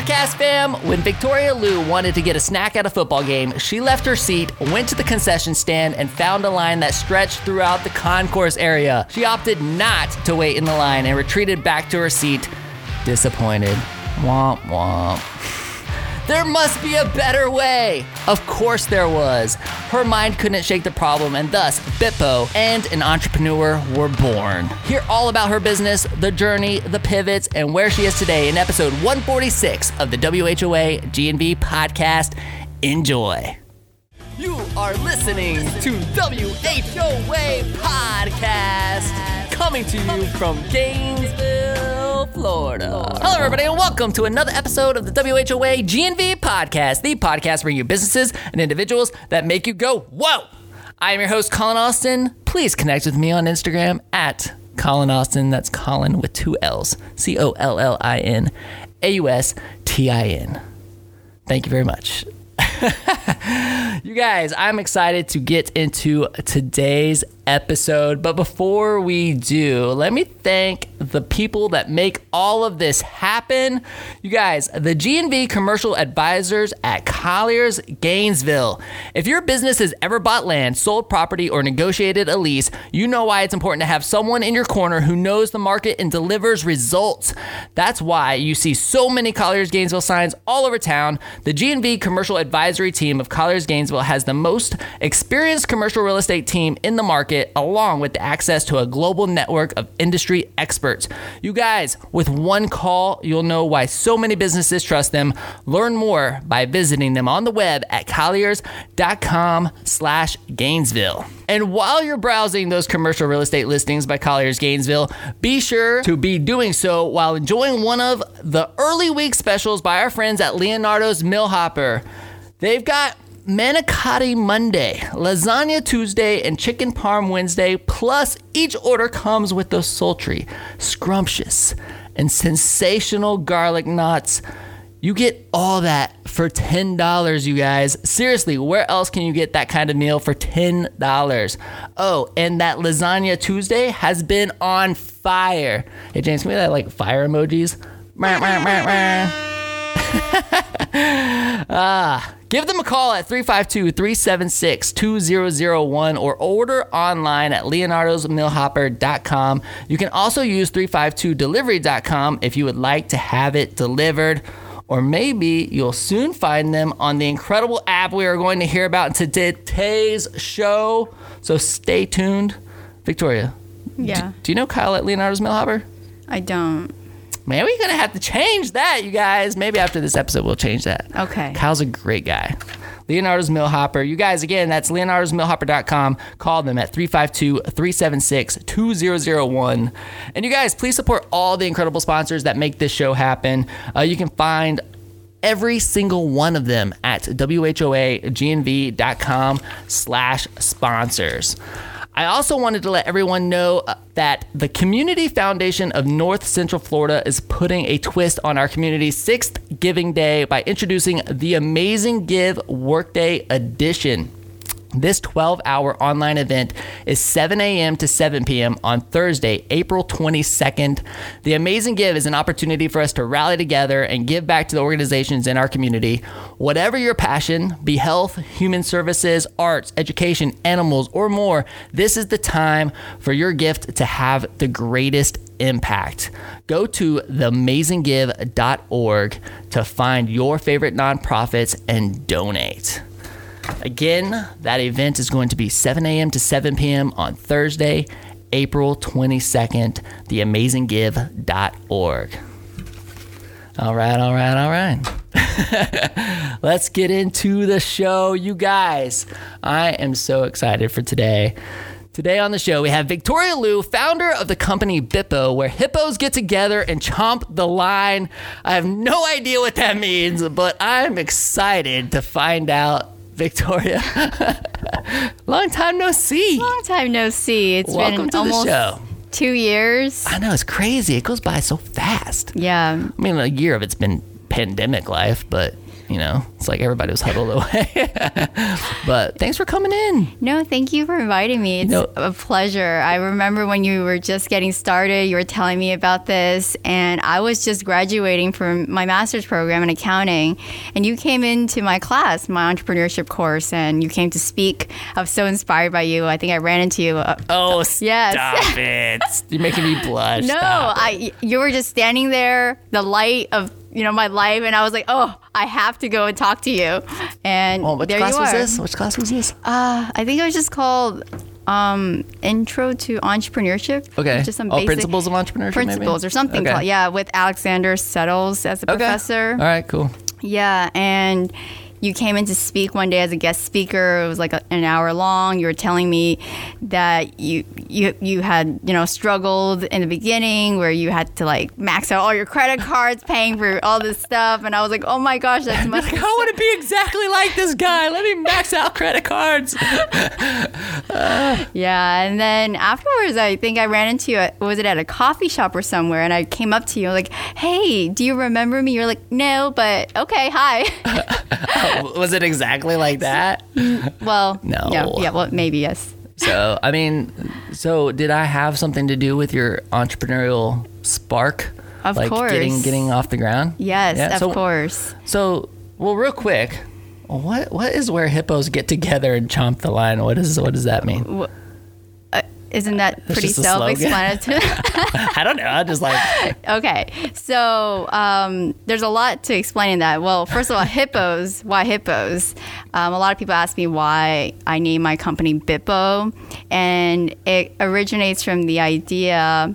podcast fam. When Victoria Liu wanted to get a snack at a football game, she left her seat, went to the concession stand, and found a line that stretched throughout the concourse area. She opted not to wait in the line and retreated back to her seat, disappointed. Womp womp. There must be a better way. Of course there was. Her mind couldn't shake the problem, and thus Bippo and an entrepreneur were born. Hear all about her business, the journey, the pivots, and where she is today in episode 146 of the WHOA GNV podcast. Enjoy. You are listening to WHOA Podcast, coming to you from Gainesville, Florida. Hello, everybody, and welcome to another episode of the WHOA GNV Podcast, the podcast bringing you businesses and individuals that make you go, whoa! I am your host, Colin Austin. Please connect with me on Instagram at Colin Austin. That's Colin with two L's C O L L I N A U S T I N. Thank you very much. you guys, I'm excited to get into today's episode. But before we do, let me thank the people that make all of this happen. You guys, the GNV commercial advisors at Colliers Gainesville. If your business has ever bought land, sold property, or negotiated a lease, you know why it's important to have someone in your corner who knows the market and delivers results. That's why you see so many Colliers Gainesville signs all over town. The GNV commercial advisory team of Colliers Gainesville has the most experienced commercial real estate team in the market along with the access to a global network of industry experts. You guys, with one call, you'll know why so many businesses trust them. Learn more by visiting them on the web at colliers.com slash Gainesville. And while you're browsing those commercial real estate listings by Colliers Gainesville, be sure to be doing so while enjoying one of the early week specials by our friends at Leonardo's Millhopper. They've got manicotti Monday, lasagna Tuesday, and chicken parm Wednesday. Plus, each order comes with those sultry, scrumptious, and sensational garlic knots. You get all that for $10, you guys. Seriously, where else can you get that kind of meal for $10? Oh, and that lasagna Tuesday has been on fire. Hey, James, can we that like fire emojis? ah, give them a call at 352 376 2001 or order online at leonardosmillhopper.com. You can also use 352delivery.com if you would like to have it delivered. Or maybe you'll soon find them on the incredible app we are going to hear about in today's show. So stay tuned. Victoria. Yeah. Do, do you know Kyle at Leonardo's Millhopper? I don't. Man, we're gonna have to change that, you guys. Maybe after this episode, we'll change that. Okay. Kyle's a great guy. Leonardo's Millhopper. You guys, again, that's leonardosmillhopper.com. Call them at 352 376 2001. And you guys, please support all the incredible sponsors that make this show happen. Uh, you can find every single one of them at whoagnv.com slash sponsors. I also wanted to let everyone know uh, that the Community Foundation of North Central Florida is putting a twist on our community's sixth Giving Day by introducing the Amazing Give Workday Edition. This 12 hour online event is 7 a.m. to 7 p.m. on Thursday, April 22nd. The Amazing Give is an opportunity for us to rally together and give back to the organizations in our community. Whatever your passion, be health, human services, arts, education, animals, or more, this is the time for your gift to have the greatest impact. Go to theamazinggive.org to find your favorite nonprofits and donate. Again, that event is going to be 7 a.m. to 7 p.m. on Thursday, April 22nd, theamazinggive.org. All right, all right, all right. Let's get into the show, you guys. I am so excited for today. Today on the show, we have Victoria Liu, founder of the company Bippo, where hippos get together and chomp the line. I have no idea what that means, but I'm excited to find out Victoria. Long time no see. Long time no see. It's Welcome been to almost the show. two years. I know it's crazy. It goes by so fast. Yeah. I mean, a year of it's been pandemic life, but you know, it's like everybody was huddled away. but thanks for coming in. No, thank you for inviting me. It's No. a pleasure. I remember when you were just getting started, you were telling me about this, and I was just graduating from my master's program in accounting, and you came into my class, my entrepreneurship course, and you came to speak. I was so inspired by you. I think I ran into you. uh, Oh, stop Yes. it. You're making me blush. No, Stop. I you were just standing there, the light of you know my life, and I was like, oh, I have to go and talk to you. And Oh, which there class you was this? Which class was this? Uh, I think it was just called um, Intro to Entrepreneurship. Okay. Just some oh, basic principles of entrepreneurship. maybe? principles or something Okay. called yeah, with Alexander Settles as a Okay. professor. All right, cool. Yeah, and you came in to speak one day as a guest speaker. It was like a, an hour long. You were telling me that you you you had you know struggled in the beginning where you had to like max out all your credit cards, paying for all this stuff, and I was like, oh my gosh, that's must Like, I want to be exactly like this guy. Let me max out credit cards. Yeah, and then afterwards, I think I ran into you. At, was it at a coffee shop or somewhere? And I came up to you like, "Hey, do you remember me?" You're like, "No, but okay, hi." was it exactly like that? well, No. yeah, yeah, well, maybe yes. So, I mean, so did I have something to do with your entrepreneurial spark? Of like course. getting getting off the ground. Yes, Yeah, of so- course. So, well, real quick, what what is where hippos get together and chomp the line? What is what does that mean? Isn't that pretty slogan. self-explanatory? I don't know. I just like okay, so um, there's a lot to explain in that. Well, first of all, hippos. Why hippos? Um, a lot of people ask me why I named my company Bippo, and it originates from the idea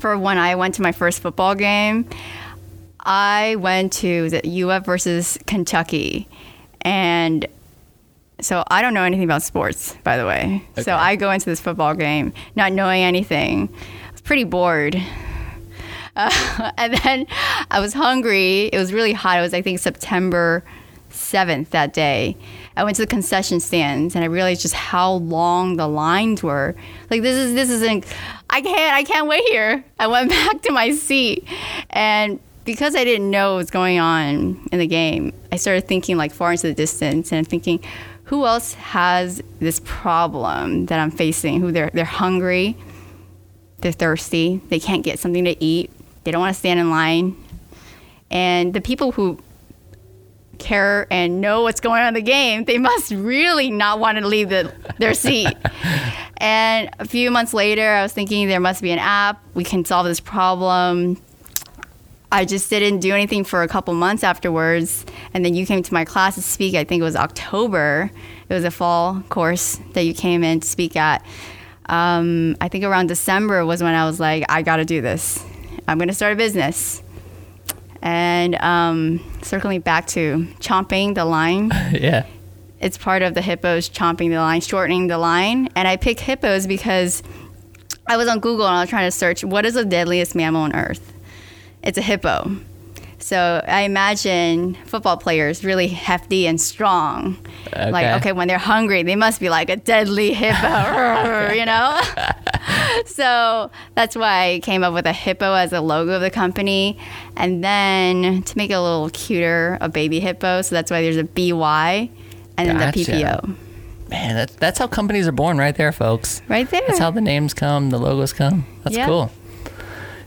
for when I went to my first football game. I went to the UF versus Kentucky, and so I don't know anything about sports, by the way. Okay. So I go into this football game not knowing anything. I was pretty bored. Uh, and then I was hungry. It was really hot. It was, I think, September 7th that day. I went to the concession stands and I realized just how long the lines were. Like this is this isn't I can't I can't wait here. I went back to my seat and because I didn't know what was going on in the game, I started thinking like far into the distance and thinking who else has this problem that I'm facing? Who they're they're hungry, they're thirsty, they can't get something to eat, they don't want to stand in line. And the people who care and know what's going on in the game, they must really not want to leave the, their seat. and a few months later, I was thinking there must be an app. We can solve this problem. I just didn't do anything for a couple months afterwards. And then you came to my class to speak. I think it was October. It was a fall course that you came in to speak at. Um, I think around December was when I was like, I got to do this. I'm going to start a business. And um, circling back to chomping the line, yeah. it's part of the hippos chomping the line, shortening the line. And I picked hippos because I was on Google and I was trying to search what is the deadliest mammal on earth? It's a hippo. So I imagine football players really hefty and strong. Okay. Like, okay, when they're hungry, they must be like a deadly hippo, you know? so that's why I came up with a hippo as a logo of the company. And then to make it a little cuter, a baby hippo. So that's why there's a BY and then the PPO. Man, that's that's how companies are born, right there, folks. Right there. That's how the names come, the logos come. That's Yeah. cool.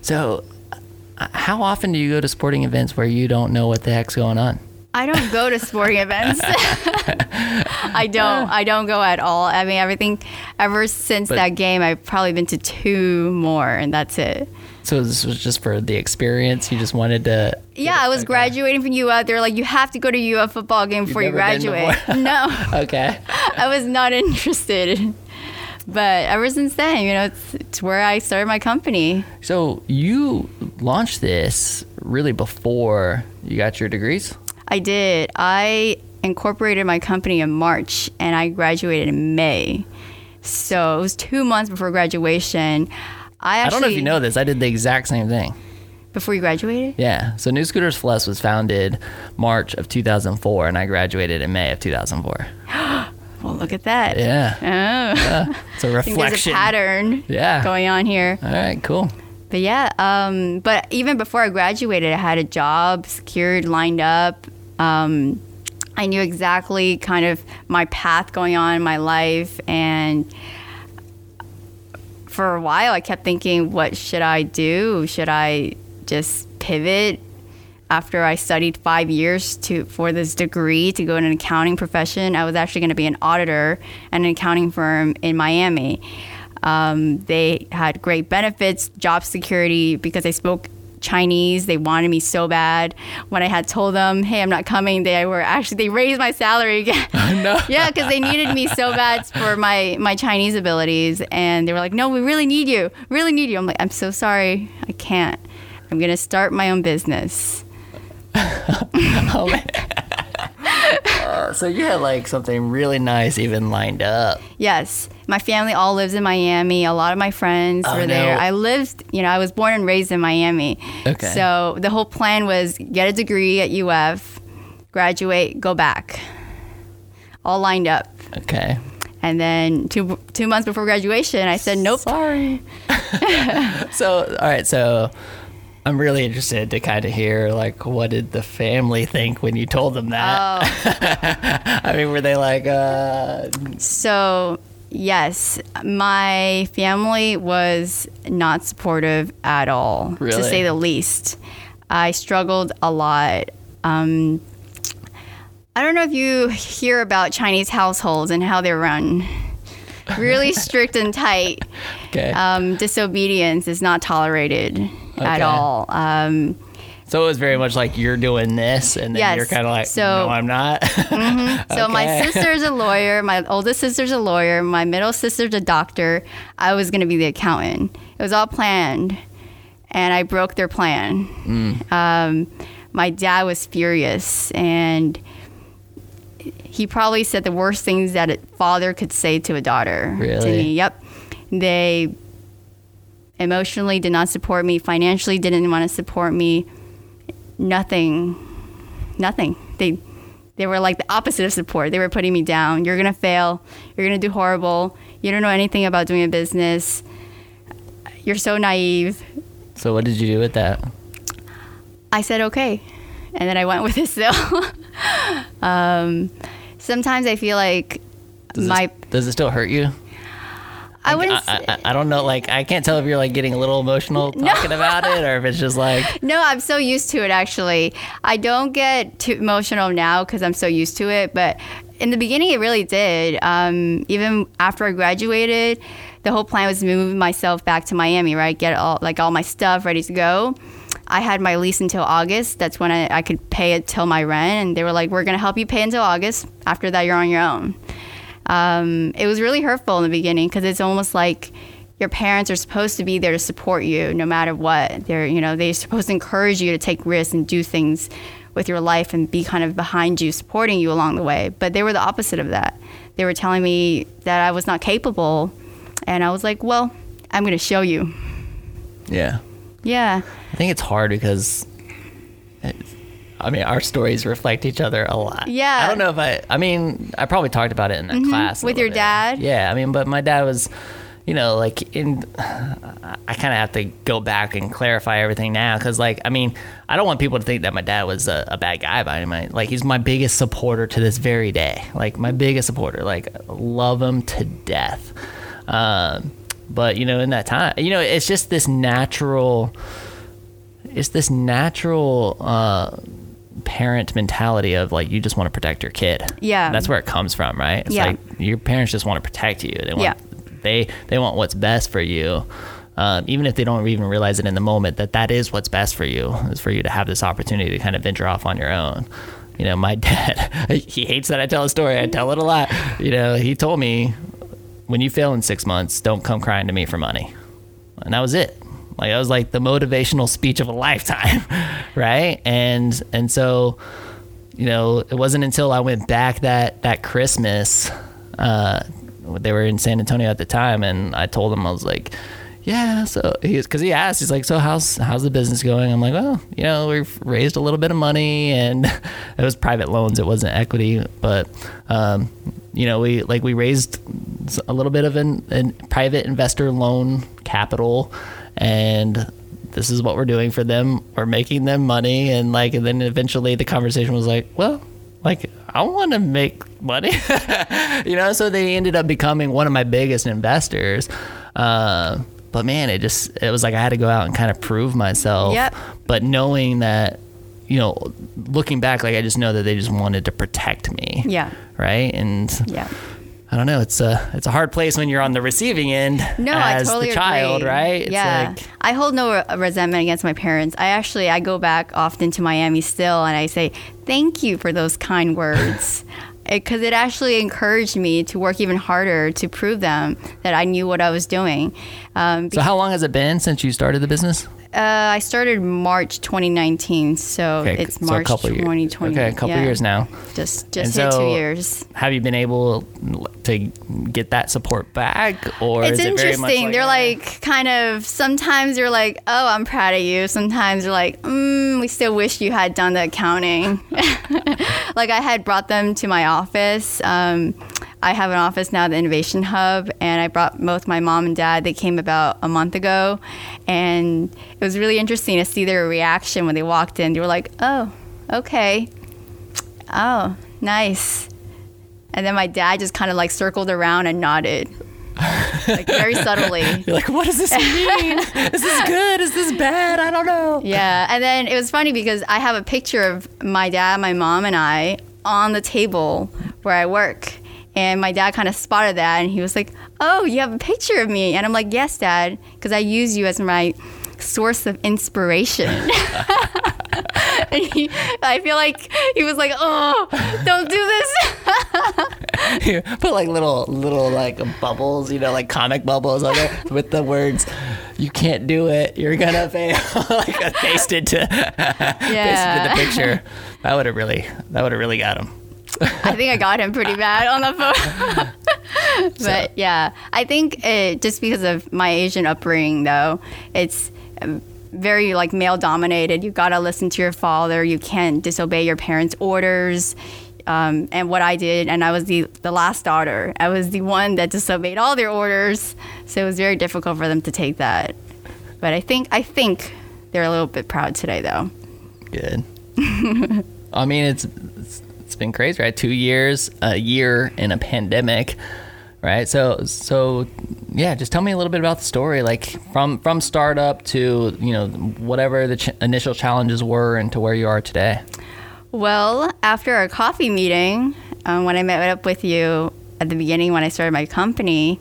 So, how often do you go to sporting events where you don't know what the heck's going on? I don't go to sporting events. I don't. I don't go at all. I mean, everything. Ever since But- that game, I've probably been to two more, and that's it. So this was just for the experience. You just wanted to. Yeah, I was graduating from UF. They're like, you have to go to UF football game before you graduate. no, Okay. I was not interested. But ever since then, you know, it's, it's where I started my company. So you launched this really before you got your degrees. I did. I incorporated my company in March and I graduated in May. So it was two months before graduation. I actually I don't know if you know this. I did the exact same thing. before you graduated. Yeah. So New Scooters Plus was founded March of 2004, and I graduated in May of 2004. Well, look at that. Yeah. Oh, Yeah. It's a think there's a pattern Yeah. going on here. All right. Cool. But yeah, um, but even before I graduated, I had a job secured, lined up, Um, I knew exactly kind of my path going on in my life. And for a while, I kept thinking, what should I do? Should I just pivot after I studied five years to for this degree to go in an accounting profession? I was actually going to be an auditor at an accounting firm in Miami. Um, they had great benefits, job security because I spoke Chinese. They wanted me so bad. When I had told them, "Hey, I'm not coming," they were actually they raised my salary again. no. yeah, because they needed me so bad for my my Chinese abilities, and they were like, "No, we really need you. Really need you." I'm like, "I'm so sorry, I can't. I'm gonna start my own business." oh, man. Uh, so you had like something really nice even lined up. Yes, my family all lives in Miami. A lot of my friends Oh, were there. no. I lived, you know, I was born and raised in Miami. Okay. So the whole plan was get a degree at UF, graduate, go back. All lined up. Okay. And then two two months before graduation, I said nope. Sorry. so, all right. So, I'm really interested to kind of hear like what did the family think when you told them that? Oh, I mean, were they like, uh, so yes, my family was not supportive at all, to say the least. I struggled a lot. Um, I don't know if you hear about Chinese households and how they're run. Really strict and tight. okay? Um, disobedience is not tolerated at all. Um, so it was very much like you're doing this, and then Yes. you're kind of like, So- no, I'm not. So my sister's a lawyer. My oldest sister's a lawyer. My middle sister's a doctor. I was going to be the accountant. It was all planned, and I broke their plan. Mm. Um, my dad was furious, and he probably said the worst things that a father could say to a daughter. To Really? me, yep. They emotionally did not support me. Financially, didn't want to support me. Nothing. Nothing. They they were like the opposite of support. They were putting me down. You're gonna fail. You're gonna do horrible. You don't know anything about doing a business. You're so naive. so what did you do with that? I said okay, and then I went with it still. um, sometimes I feel like Does, my it, does it still hurt you? I wouldn't. I, I, I don't know. Like, I can't tell if you're like getting a little emotional talking about it, or if it's just like, No, I'm so used to it actually. I don't get too emotional now because I'm so used to it. But in the beginning, it really did. Um, even after I graduated, the whole plan was to move myself back to Miami, right? Get all like all my stuff ready to go. I had my lease until August. That's when I, I could pay it till my rent, and they were like, "We're gonna help you pay until August. After that, you're on your own." Um, it was really hurtful in the beginning because it's almost like your parents are supposed to be there to support you no matter what. They're, you know, they're supposed to encourage you to take risks and do things with your life and be kind of behind you, supporting you along the way. But they were the opposite of that. They were telling me that I was not capable. And I was like, well, I'm going to show you. yeah. Yeah. I think it's hard because, I mean, our stories reflect each other a lot. Yeah. Mm-hmm. I don't know if I. I mean, I probably talked about it in that class With your bit. dad? Yeah. I mean, but my dad was, you know, like in. I kind of have to go back and clarify everything now because, like, I mean, I don't want people to think that my dad was a, a bad guy by any means. Like, he's my biggest supporter to this very day. Like, my biggest supporter. Like, love him to death. Um, but you know, in that time, you know, it's just this natural it's this natural uh, parent mentality of like you just want to protect your kid. Yeah. that's where it comes from, right? It's Yeah. like your parents just want to protect you. They want Yeah. they they want what's best for you. Um, even if they don't even realize it in the moment that that is what's best for you is for you to have this opportunity to kind of venture off on your own you know my dad he hates that i tell a story i tell it a lot you know he told me when you fail in six months don't come crying to me for money and that was it like that was like the motivational speech of a lifetime right? And and so you know it wasn't until i went back that that christmas uh they were in san antonio at the time and i told him i was like yeah so he's because he asked he's like so how's how's the business going? I'm like well you know we've raised a little bit of money and it was private loans it wasn't equity but um you know we like we raised a little bit of an, an private investor loan capital and this is what we're doing for them. We're making them money, and like, and then eventually the conversation was like, well, like I want to make money, you know. So they ended up becoming one of my biggest investors. Uh, but man, it just it was like I had to go out and kind of prove myself. Yep. But knowing that, you know, looking back, like I just know that they just wanted to protect me. Yeah. Right. And Yeah. I don't know. It's a it's a hard place when you're on the receiving end No, as I totally the child, agree. right? It's yeah, like I hold no resentment against my parents. I actually I go back often to Miami still, and I say thank you for those kind words. Because it, actually encouraged me to work even harder to prove them that I knew what I was doing. Um, so. How long has it been since you started the business? Uh, I started March 2019, so Okay, it's so March couple years. 2020. Okay, a couple yeah. years now. Just just And hit so- two years. Have you been able to get that support back, or It's is it very much interesting. They're like kind of sometimes you're like, oh, I'm proud of you. Sometimes you're like, mm, we still wish you had done the accounting. like I had brought them to my office. Um, I have an office now, the Innovation Hub, and I brought both my mom and dad. They came about a month ago, and it was really interesting to see their reaction when they walked in. They were like, oh, okay. Oh, nice. And then my dad just kind of like circled around and nodded, like very subtly. You're like, what does this mean? is this good? Is this bad? I don't know. Yeah. And then it was funny because I have a picture of my dad, my mom, and I on the table where I work. And my dad kind of spotted that and he was like, Oh, you have a picture of me. And I'm like, Yes, dad, because I use you as my source of inspiration. and he, I feel like he was like, Oh, don't do this. You Put like little little like bubbles, you know, like comic bubbles on there with the words, "You can't do it. You're gonna fail." like pasted to pasted to the picture. That would have really that would have really got him. I think I got him pretty bad on the phone. but yeah, I think it, just because of my Asian upbringing, though, it's um, very like male dominated. You gotta listen to your father. You can't disobey your parents' orders. Um, and what I did, and I was the the last daughter. I was the one that disobeyed all their orders, so it was very difficult for them to take that. But I think I think they're a little bit proud today, though. Good. I mean, it's been crazy, right? Two years, a year in a pandemic, right? So so yeah, just tell me a little bit about the story, like from from startup to you know whatever the ch- initial challenges were, and to where you are today. Well, after our coffee meeting, um, when I met up with you at the beginning when I started my company,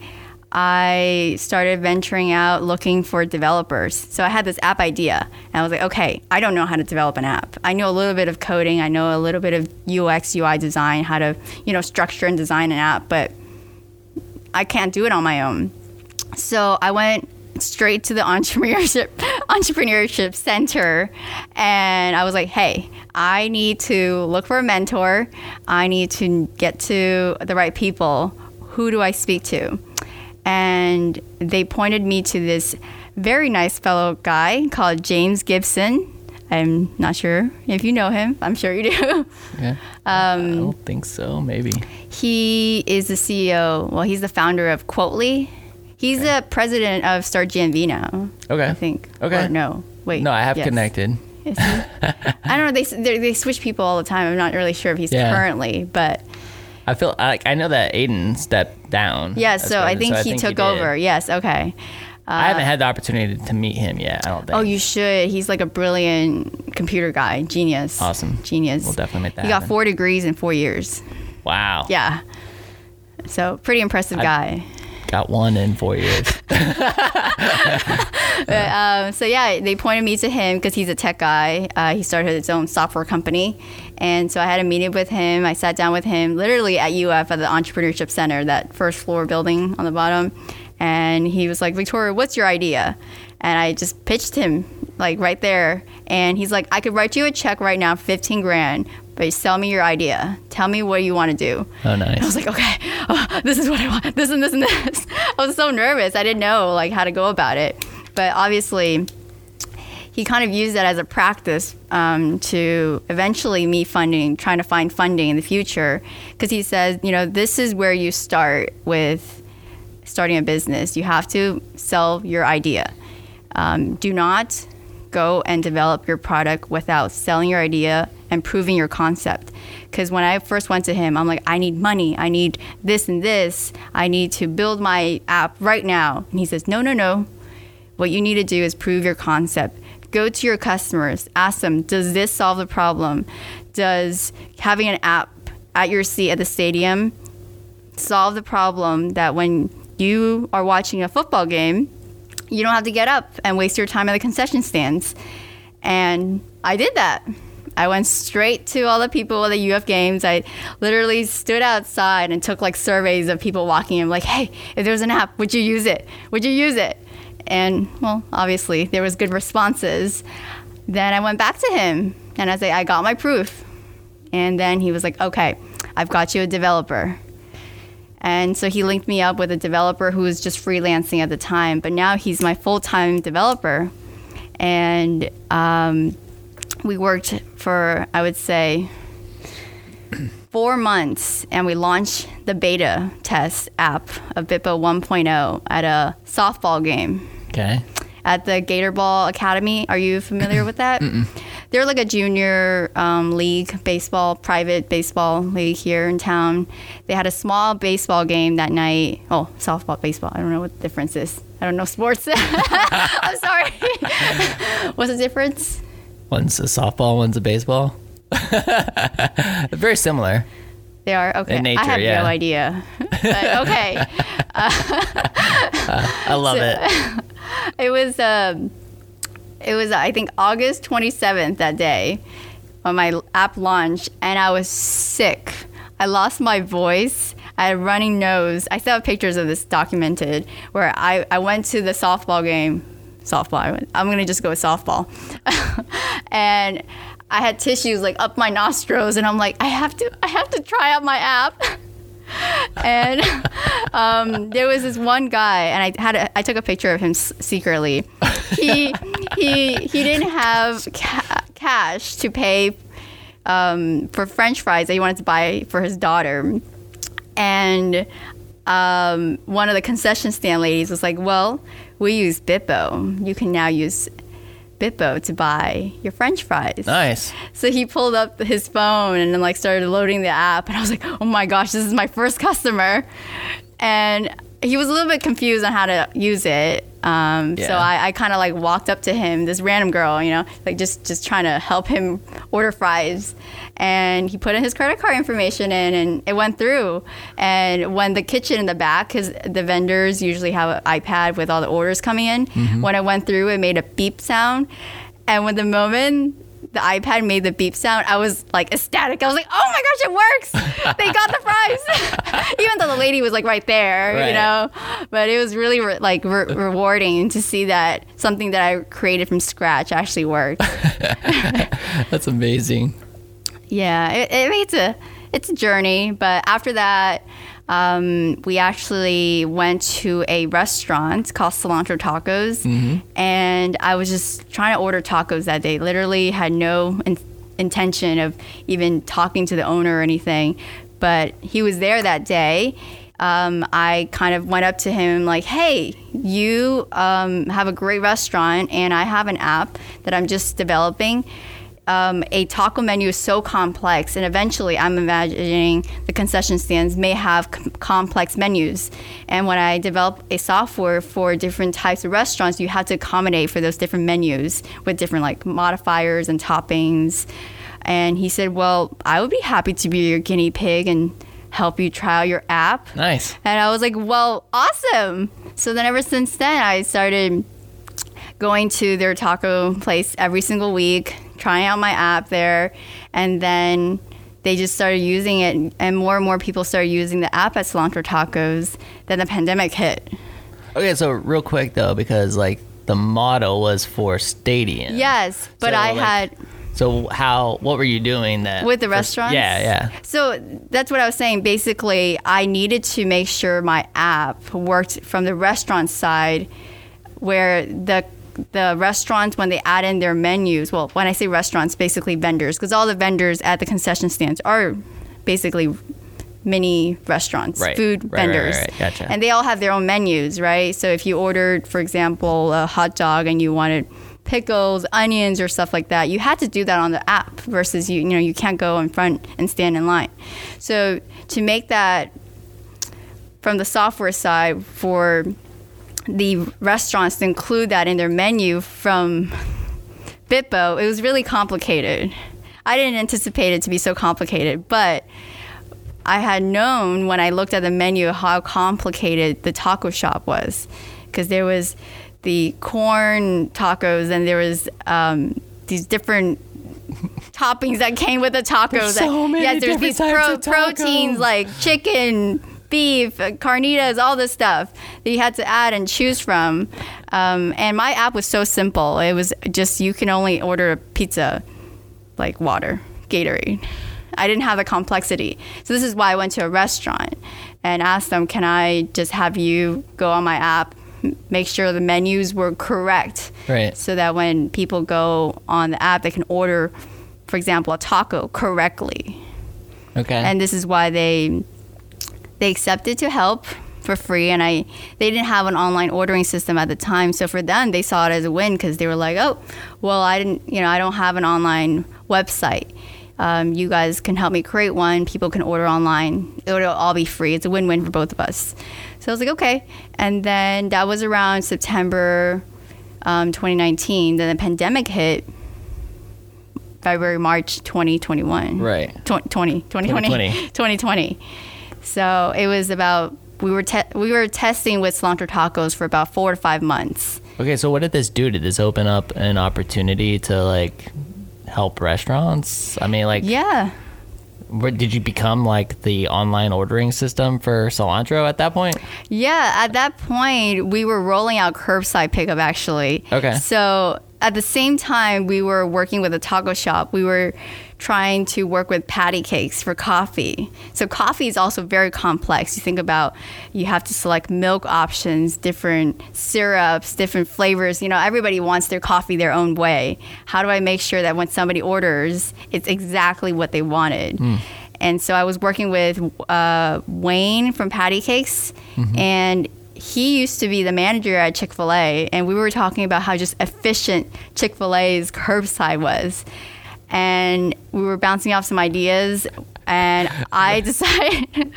I started venturing out looking for developers. So I had this app idea, and I was like, okay, I don't know how to develop an app. I know a little bit of coding, I know a little bit of UX, UI design, how to you know structure and design an app, but I can't do it on my own. So I went straight to the entrepreneurship entrepreneurship center and I was like, "Hey, I need to look for a mentor. I need to get to the right people. Who do I speak to?" And they pointed me to this very nice fellow guy called James Gibson. I'm not sure if you know him. I'm sure you do. Yeah. Um, I don't think so. Maybe. He is the CEO. Well, he's the founder of Quotely. He's the president of Start GNV now. Okay. I think. Okay. Or no, wait. No, I have yes. connected. Is he? I don't know. They, they they switch people all the time. I'm not really sure if he's Yeah. currently, but I feel like I know that Aiden stepped down. yeah. So I think he took did. over. Yes. Okay. I haven't had the opportunity to meet him yet. I don't think. Oh, you should. He's like a brilliant computer guy, genius. Awesome. Genius. We'll definitely make that He got happen. four degrees in four years. Wow. Yeah. So pretty impressive guy. Got one in four years. But, um, so yeah, they pointed me to him because he's a tech guy. Uh, he started his own software company, and so I had a meeting with him. I sat down with him literally at UF at the Entrepreneurship Center, that first floor building on the bottom, and he was like, "Victoria, what's your idea?" And I just pitched him like right there, and he's like, "I could write you a check right now, fifteen grand." But sell me your idea. Tell me what you want to do. Oh, nice. I was like, okay, oh, this is what I want. This and this and this. I was so nervous. I didn't know like how to go about it. But obviously, he kind of used that as a practice um, to eventually me funding, trying to find funding in the future. Because he says, you know, this is where you start with starting a business. You have to sell your idea. Um, do not go and develop your product without selling your idea and proving your concept. Because when I first went to him, I'm like, I need money. I need this and this. I need to build my app right now. And he says, No, no, no. What you need to do is prove your concept. Go to your customers, ask them, Does this solve the problem? Does having an app at your seat at the stadium solve the problem that when you are watching a football game, you don't have to get up and waste your time at the concession stands. And I did that. I went straight to all the people at the UF games. I literally stood outside and took like surveys of people walking in, like, hey, if there's an app, would you use it? Would you use it? And well, obviously there was good responses. Then I went back to him and I said, I got my proof. And then he was like, okay, I've got you a developer. And so he linked me up with a developer who was just freelancing at the time, but now he's my full time developer. And um, we worked for, I would say, four months, and we launched the beta test app of Bippo 1.0 at a softball game Okay. at the Gator Ball Academy. Are you familiar with that? They're like a junior um, league baseball, private baseball league here in town. They had a small baseball game that night. Oh, softball, baseball. I don't know what the difference is. I don't know sports. I'm sorry. What's the difference? One's a softball, one's a baseball. Very similar. They are okay. In nature, I have yeah. no idea. But okay. I love it. it was um, it was I think August 27th that day when my app launched, and I was sick. I lost my voice. I had a running nose. I still have pictures of this documented where I, I went to the softball game. Softball. I went, I'm gonna just go with softball, and I had tissues like up my nostrils, and I'm like, I have to I have to try out my app. and um, there was this one guy, and I had a, I took a picture of him s- secretly. He he he didn't have ca- cash to pay um, for French fries that he wanted to buy for his daughter, and um, one of the concession stand ladies was like, "Well, we use Bippo. You can now use." Bippo to buy your French fries. Nice. So he pulled up his phone and then like started loading the app, and I was like, "Oh my gosh, this is my first customer," and he was a little bit confused on how to use it. Um, So I, I kind of like walked up to him, this random girl, you know, like just just trying to help him order fries, and he put in his credit card information in, and it went through. And when the kitchen in the back, because the vendors usually have an iPad with all the orders coming in, when it went through, it made a beep sound, and when the moment the iPad made the beep sound, I was like ecstatic. I was like, "Oh my gosh, it works! they got the fries!" Even though the lady was like right there, Right. you know. But it was really re- like re- rewarding to see that something that I created from scratch actually worked. That's amazing. yeah, it, it, it's a it's a journey. But after that, um, we actually went to a restaurant called Cilantro Tacos, and I was just trying to order tacos that day. Literally had no in- intention of even talking to the owner or anything, but he was there that day. Um, I kind of went up to him like, "Hey, you um, have a great restaurant, and I have an app that I'm just developing." Um, a taco menu is so complex, and eventually, I'm imagining the concession stands may have com- complex menus. And when I develop a software for different types of restaurants, you have to accommodate for those different menus with different like modifiers and toppings. And he said, "Well, I would be happy to be your guinea pig and help you try out your app." Nice. And I was like, well, awesome. So then ever since then, I started going to their taco place every single week, trying out my app there. And then they just started using it, and more and more people started using the app at Cilantro Tacos. Then the pandemic hit. Okay, so real quick though, because like the model was for stadium. Yes, but So, I like, had So how? What were you doing that with the restaurant? Yeah, yeah. So that's what I was saying. Basically, I needed to make sure my app worked from the restaurant side, where the the restaurants when they add in their menus. Well, when I say restaurants, basically vendors, because all the vendors at the concession stands are basically mini restaurants, Right. food Right, vendors, right. Gotcha. and they all have their own menus, right? So if you ordered, for example, a hot dog and you wanted pickles, onions, or stuff like that. You had to do that on the app versus you, you know, you can't go in front and stand in line. So to make that from the software side for the restaurants to include that in their menu from Bippo, it was really complicated. I didn't anticipate it to be so complicated, but I had known when I looked at the menu how complicated the taco shop was, because there was the corn tacos and there was um, these different toppings that came with the tacos. There's so many yes, there's different these types of proteins like chicken, beef, uh, carnitas, all this stuff that you had to add and choose from. Um, and my app was so simple. It was just you can only order a pizza, like water, Gatorade. I didn't have the complexity. So this is why I went to a restaurant and asked them, "Can I just have you go on my app, make sure the menus were correct, Right. so that when people go on the app, they can order, for example, a taco correctly." Okay. and this is why they they accepted to help for free and i they didn't have an online ordering system at the time. So for them they saw it as a win because they were like oh well i didn't you know i don't have an online website. Um, you guys can help me create one. People can order online. It'll all be free. It's a win-win for both of us. So i was like okay. And then that was around september um, 2019 then the pandemic hit february march 2021 right. Tw- 20, 2020, 2020. 2020. So it was about we were te- we were testing with cilantro tacos for about four to five months. Okay, so what did this do? Did this open up an opportunity to like help restaurants? I mean, like, Yeah. did you become like the online ordering system for cilantro at that point? Yeah, at that point, we were rolling out curbside pickup actually. Okay. So at the same time, we were working with a taco shop. We were trying to work with Patticakes for coffee. So coffee is also very complex. You think about you have to select milk options, different syrups, different flavors. You know, everybody wants their coffee their own way. How do I make sure that when somebody orders, it's exactly what they wanted? And so I was working with uh, Wayne from Patticakes, and he used to be the manager at Chick fil A. And we were talking about how just efficient Chick fil A's curbside was. And we were bouncing off some ideas, and I decided.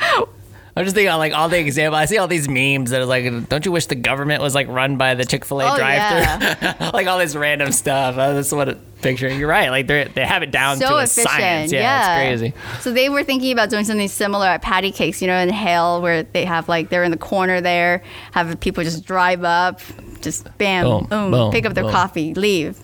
I'm just thinking, like all the examples. I see all these memes that are like, "Don't you wish the government was like run by the Chick Fil A Oh, drive-through?" like all this random stuff. Uh, that's what it picturing. You're right. Like they they have it down so to a efficient. science. Yeah, yeah, it's crazy. So they were thinking about doing something similar at Patticakes, you know, in Haile, where they have like they're in the corner there, have people just drive up, just bam, Boom, boom, boom, pick up their boom. coffee, leave.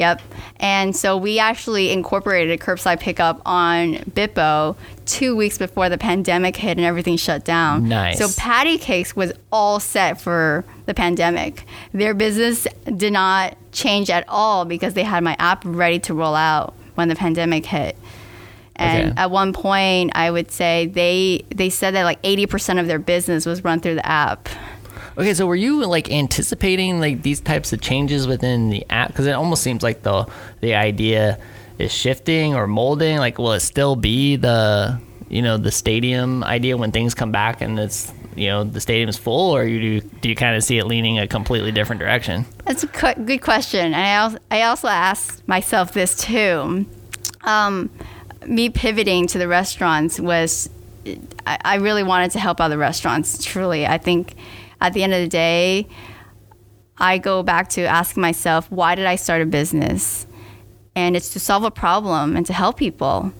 Yep. And so we actually incorporated a curbside pickup on Bippo two weeks before the pandemic hit and everything shut down. Nice. So Patticakes was all set for the pandemic. Their business did not change at all because they had my app ready to roll out when the pandemic hit. And Okay. at one point, I would say they they said that like 80% of their business was run through the app. Okay, so were you like anticipating like these types of changes within the app? Because it almost seems like the the idea is shifting or molding. Like, will it still be the you know the stadium idea when things come back and it's you know the stadium's full, or you do do you kind of see it leaning a completely different direction? That's a good question. And I also, I also asked myself this too. Um, me pivoting to the restaurants was, I, I really wanted to help other restaurants, truly. I think at the end of the day, I go back to asking myself, why did I start a business? And it's to solve a problem and to help people.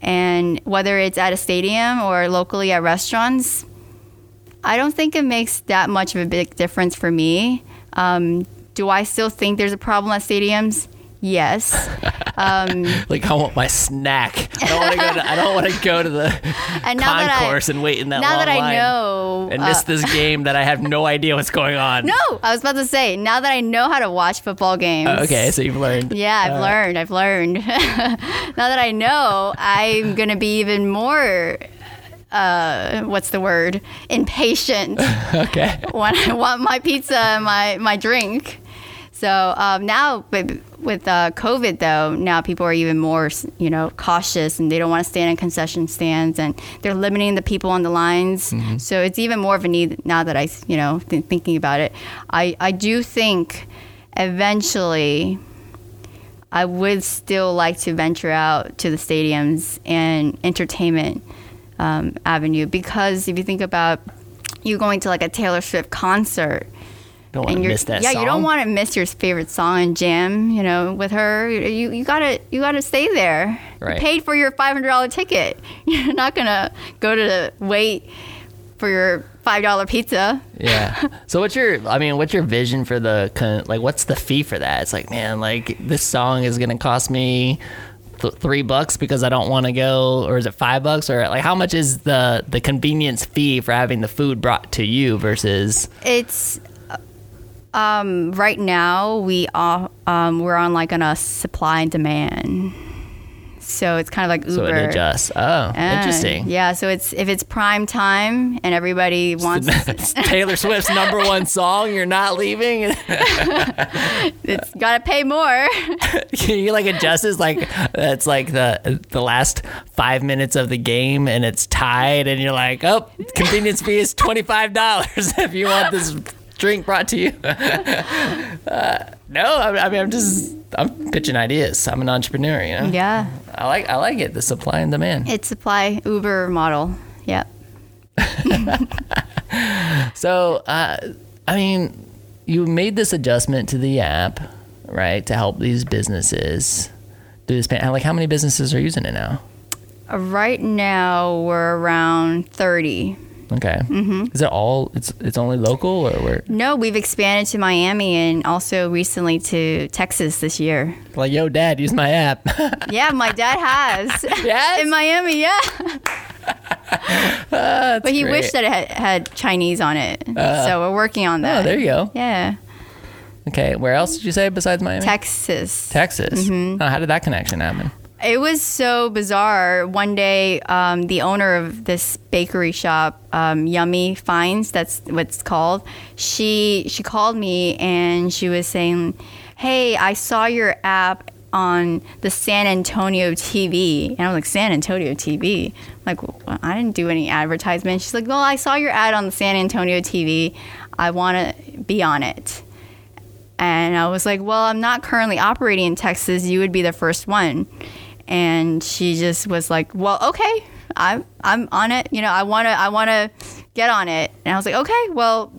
And whether it's at a stadium or locally at restaurants, I don't think it makes that much of a big difference for me. Um, do I still think there's a problem at stadiums? Yes. Um, Like, I want my snack. I don't want to go to I don't want to go to the And now that I- concourse and wait in that now long that I line know, and uh, miss this game that I have no idea what's going on. no, I was about to say, now that I know how to watch football games. Uh, okay, so you've learned. Yeah, I've Uh, learned. I've learned. now that I know, I'm gonna be even more. Uh, what's the word? Impatient Okay. when I want my pizza my my drink. So um, now, with, with uh, COVID though, now people are even more, you know, cautious and they don't want to stand in concession stands and they're limiting the people on the lines. So it's even more of a need now that I, you know, th- thinking about it. I I do think eventually, I would still like to venture out to the stadiums and entertainment um, avenue because if you think about you going to like a Taylor Swift concert. Don't want to miss that yeah, song. you don't want to miss your favorite song and jam, you know, with her. You you gotta you gotta stay there. Right. You paid for your five hundred dollar ticket. You're not gonna go to wait for your five dollar pizza. Yeah. So what's your? I mean, what's your vision for the like? What's the fee for that? It's like, man, like this song is gonna cost me th- three bucks because I don't want to go, or is it five bucks, or like how much is the the convenience fee for having the food brought to you versus? It's um, right now we are um, we're on like on a supply and demand. So it's kind of like Uber. So it adjusts. Oh, Uh, interesting. Yeah, so it's if it's prime time and everybody wants It's Taylor Swift's number one song. You're not leaving. it's got to pay more. you like adjust is like it's like the the last five minutes of the game and it's tied and you're like oh convenience fee is twenty five dollars if you want this drink brought to you. uh, no, I, I mean I'm just I'm pitching ideas. I'm an entrepreneur, you know. yeah. I like I like it. The supply and demand. It's supply Uber model. Yep. So uh, I mean, you made this adjustment to the app, right, to help these businesses do this. pan- Like how many businesses are using it now? Uh, Right now we're around 30. Okay. Mm-hmm. Is it all? It's it's only local or we're No, we've expanded to Miami and also recently to Texas this year. like, yo, dad, use my app. Yeah, my dad has. Yes? In Miami, yeah. but he great. wished that it had, had Chinese on it. so we're working on that. oh, there you go. Yeah. Okay, where else did you say besides Miami? Texas. Texas. Mm-hmm. Oh, how did that connection happen? It was so bizarre. One day, um, the owner of this bakery shop, um, Yummy Finds, that's what it's called. She she called me and she was saying, "Hey, I saw your app on the San Antonio TV," and I was like, "San Antonio TV?" I'm like, well, I didn't do any advertisement. She's like, "Well, I saw your ad on the San Antonio TV. I want to be on it." And I was like, well, I'm not currently operating in Texas. You would be the first one. And she just was like, well, okay, I'm, I'm on it. You know, I want to, I want to get on it. And I was like, okay, well,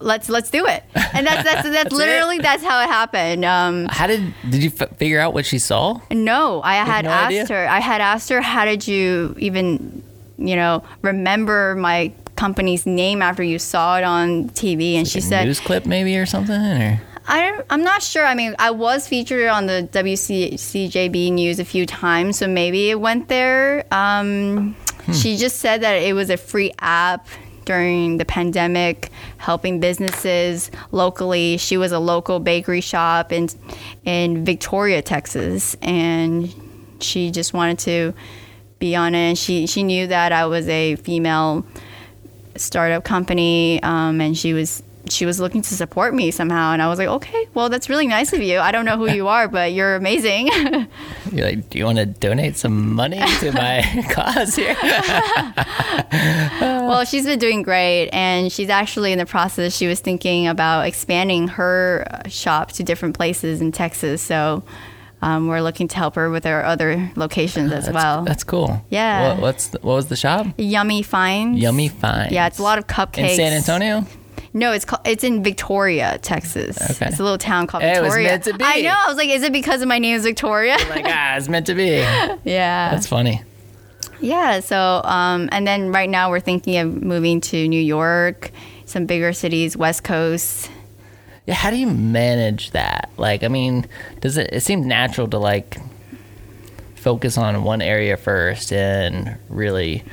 let's, let's do it. And that's, that's, that's, it. literally, that's how it happened. Um, How did did you f- figure out what she saw? no, I had no asked idea? her, I had asked her, how did you even, you know, remember my company's name after you saw it on TV? And she A said, news clip maybe or something or I I'm not sure. I mean, I was featured on the WCJB news a few times, so maybe it went there. Um, She just said that it was a free app during the pandemic, helping businesses locally. She was a local bakery shop in in Victoria, Texas, and she just wanted to be on it. And she she knew that I was a female startup company, um, and she was she was looking to support me somehow. And I was like, okay, well, that's really nice of you. I don't know who you are, but you're amazing. you're like, do you want to donate some money to my cause here? well, she's been doing great, and she's actually in the process. She was thinking about expanding her uh, shop to different places in Texas. So. Um, we're looking to help her with our other locations as That's, well. that's cool. Yeah. What, what's the, what was the shop? Yummy finds. Yummy Finds. Yeah, it's a lot of cupcakes. in San Antonio. No, it's called, it's in Victoria, Texas. Okay. It's a little town called It was Victoria. meant to be. I know. I was like, is it because of my name is Victoria? Like ah, it's meant to be. yeah. That's funny. Yeah. So, um, and then right now we're thinking of moving to New York, some bigger cities, West Coast. Yeah, how do you manage that? Like, I mean, does it? It seems natural to like focus on one area first and really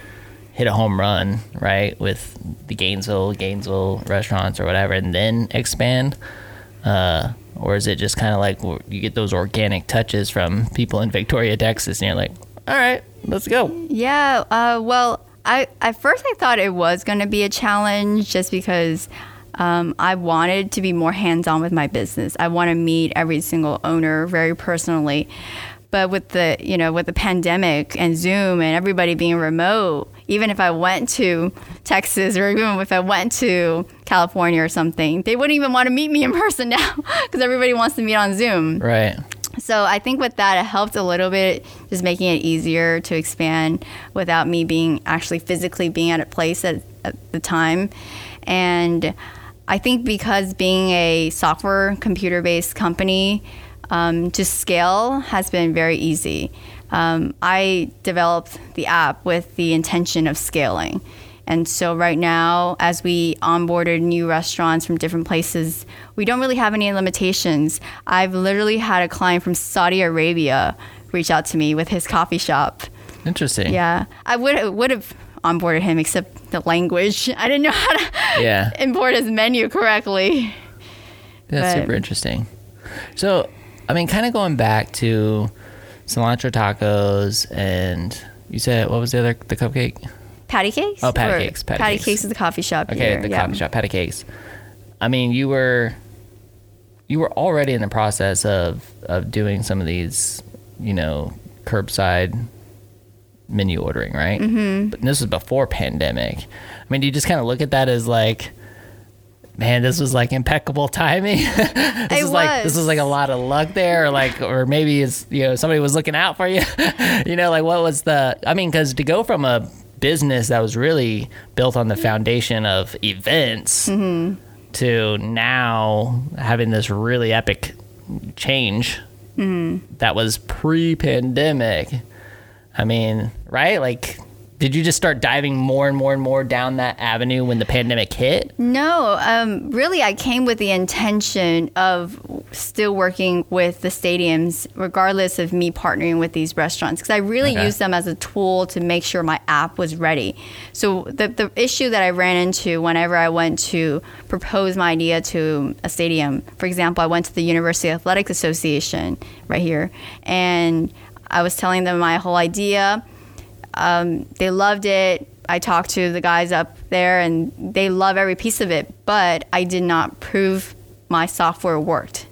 hit a home run, right? With the Gainesville, Gainesville restaurants or whatever, and then expand. Uh, or is it just kind of like you get those organic touches from people in Victoria, Texas, and you're like, all right, let's go. Yeah. Uh, well, I at first I thought it was going to be a challenge just because um, I wanted to be more hands on with my business. I want to meet every single owner very personally. But with the you know with the pandemic and Zoom and everybody being remote, even if I went to Texas or even if I went to California or something, they wouldn't even want to meet me in person now because everybody wants to meet on Zoom. Right. So I think with that, it helped a little bit, just making it easier to expand without me being actually physically being at a place at, at the time. And I think because being a software computer based company, um, to scale has been very easy. Um, I developed the app with the intention of scaling. And so right now, as we onboarded new restaurants from different places, we don't really have any limitations. I've literally had a client from Saudi Arabia reach out to me with his coffee shop. Interesting. Yeah, I would would have onboarded him except the language. I didn't know how to Yeah. import his menu correctly. That's But- super interesting. So, I mean, kind of going back to cilantro tacos, and you said what was the other the cupcake? Patticakes? Oh, patty Or cakes, patty Patticakes. cakes is the coffee shop Okay, here. the yeah. coffee shop, Patticakes. I mean, you were you were already in the process of of doing some of these, you know, curbside menu ordering, right? Mm-hmm. But this was before pandemic. I mean, do you just kind of look at that as like, man, this was like impeccable timing. this It is like this was. was like a lot of luck there, or like, or maybe it's you know somebody was looking out for you. you know, like what was the? I mean, because to go from a business that was really built on the foundation of events Mm-hmm. to now having this really epic change Mm-hmm. that was pre-pandemic. I mean, right? Like, did you just start diving more and more and more down that avenue when the pandemic hit? No, um, really, I came with the intention of still working with the stadiums, regardless of me partnering with these restaurants, because I really Okay. used them as a tool to make sure my app was ready. So the the issue that I ran into whenever I went to propose my idea to a stadium, for example, I went to the University Athletics Association right here, and I was telling them my whole idea um, they loved it. I talked to the guys up there and they love every piece of it, but I did not prove my software worked.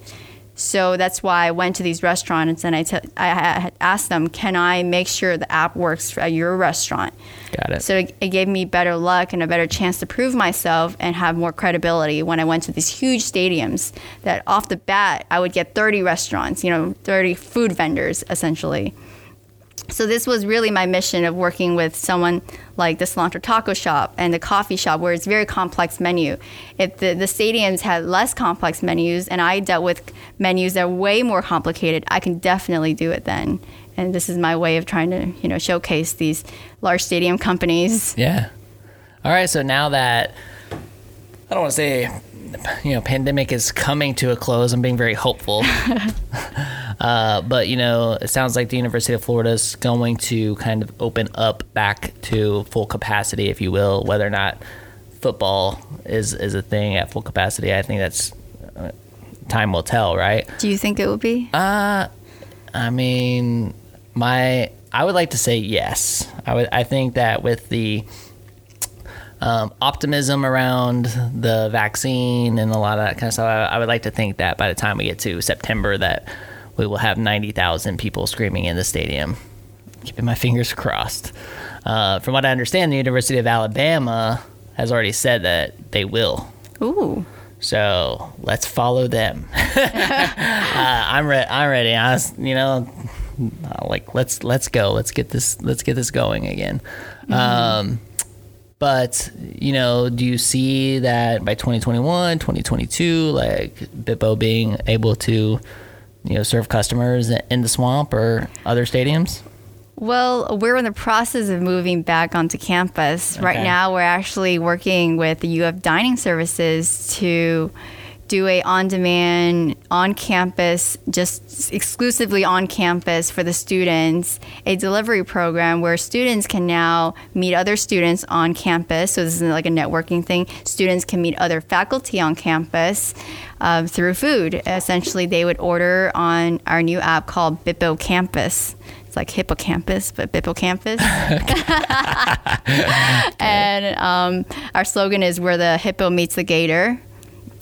So that's why I went to these restaurants and I t- I asked them, can I make sure the app works at your restaurant? Got it. So it, it gave me better luck and a better chance to prove myself and have more credibility when I went to these huge stadiums that off the bat I would get 30 restaurants, you know, 30 food vendors essentially. So this was really my mission of working with someone like the cilantro taco shop and the coffee shop where it's very complex menu. If the, the stadiums had less complex menus and I dealt with menus that are way more complicated, I can definitely do it then. And this is my way of trying to, you know, showcase these large stadium companies. Yeah. All right. So now that I don't want to say, you know, pandemic is coming to a close. I'm being very hopeful. uh, but you know, it sounds like the University of Florida is going to kind of open up back to full capacity, if you will. Whether or not football is is a thing at full capacity, I think that's uh, time will tell, right? Do you think it will be? I mean, my I would like to say yes. I would. I think that with the um, optimism around the vaccine and a lot of that kind of stuff, I, I would like to think that by the time we get to September, that we will have ninety thousand people screaming in the stadium. Keeping my fingers crossed. Uh, from what I understand, the University of Alabama has already said that they will. Ooh. So let's follow them. uh, I'm ready. I'm ready. I was, you know, like let's let's go. Let's get this. Let's get this going again. Um, but you know, do you see that by 2021, 2022, like Bippo being able to, you know, serve customers in the swamp or other stadiums? Well, we're in the process of moving back onto campus. Right now, we're actually working with the UF Dining Services to do a on-demand, on-campus, just exclusively on campus for the students, a delivery program where students can now meet other students on campus. So this is like a networking thing. Students can meet other faculty on campus um, through food. Essentially, they would order on our new app called Bippo Campus. It's like hippocampus, but Bippocampus. and um, our slogan is where the hippo meets the gator.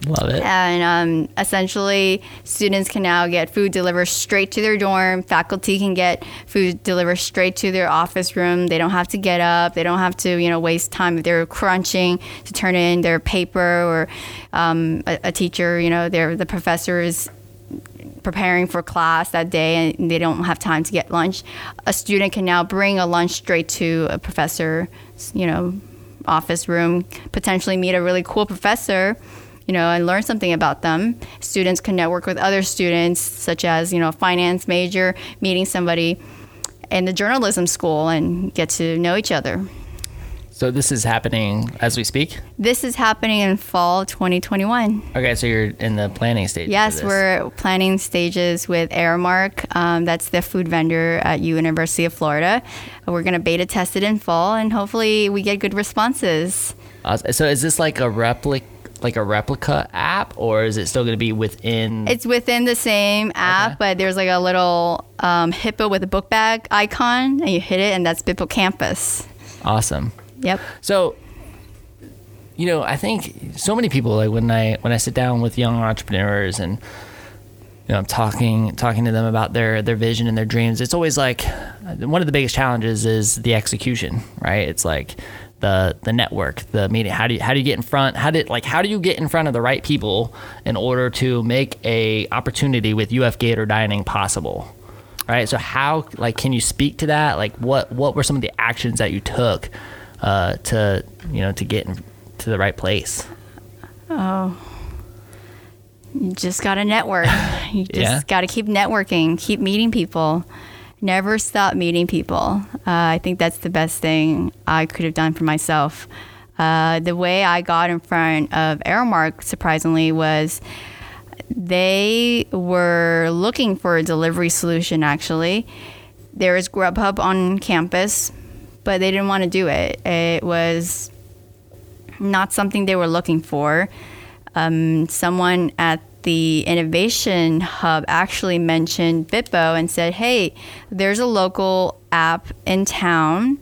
Love it. And um, essentially, students can now get food delivered straight to their dorm. Faculty can get food delivered straight to their office room. They don't have to get up. They don't have to, you know, waste time if they're crunching to turn in their paper or um, a, a teacher, you know, the professor is preparing for class that day and they don't have time to get lunch. A student can now bring a lunch straight to a professor, you know, office room, potentially meet a really cool professor you know, and learn something about them. Students can network with other students, such as, you know, a finance major, meeting somebody in the journalism school and get to know each other. So this is happening as we speak? This is happening in fall 2021. Okay, so you're in the planning stage. Yes, we're planning stages with Aramark. Um, that's the food vendor at University of Florida. We're going to beta test it in fall, and hopefully we get good responses. Uh, so is this like a replica? Like a replica app or is it still going to be within it's within the same app okay. but there's like a little um, hippo with a book bag icon and you hit it and that's Bippo Campus awesome. Yep. So you know i think so many people like when i when i sit down with young entrepreneurs and you know i'm talking talking to them about their their vision and their dreams it's always like one of the biggest challenges is the execution right? It's like the the network, the meeting. How do you how do you get in front? How did like how do you get in front of the right people in order to make a opportunity with UF Gator dining possible? Right. So how like can you speak to that? Like what what were some of the actions that you took uh, to you know to get in, to the right place? Oh. You just got to network. You just yeah. got to keep networking, keep meeting people never stop meeting people. Uh, I think that's the best thing I could have done for myself. Uh, the way I got in front of Aramark, surprisingly, was they were looking for a delivery solution, actually. There is Grubhub on campus, but they didn't want to do it. It was not something they were looking for. Um, someone at the Innovation Hub actually mentioned Bippo and said, hey, there's a local app in town.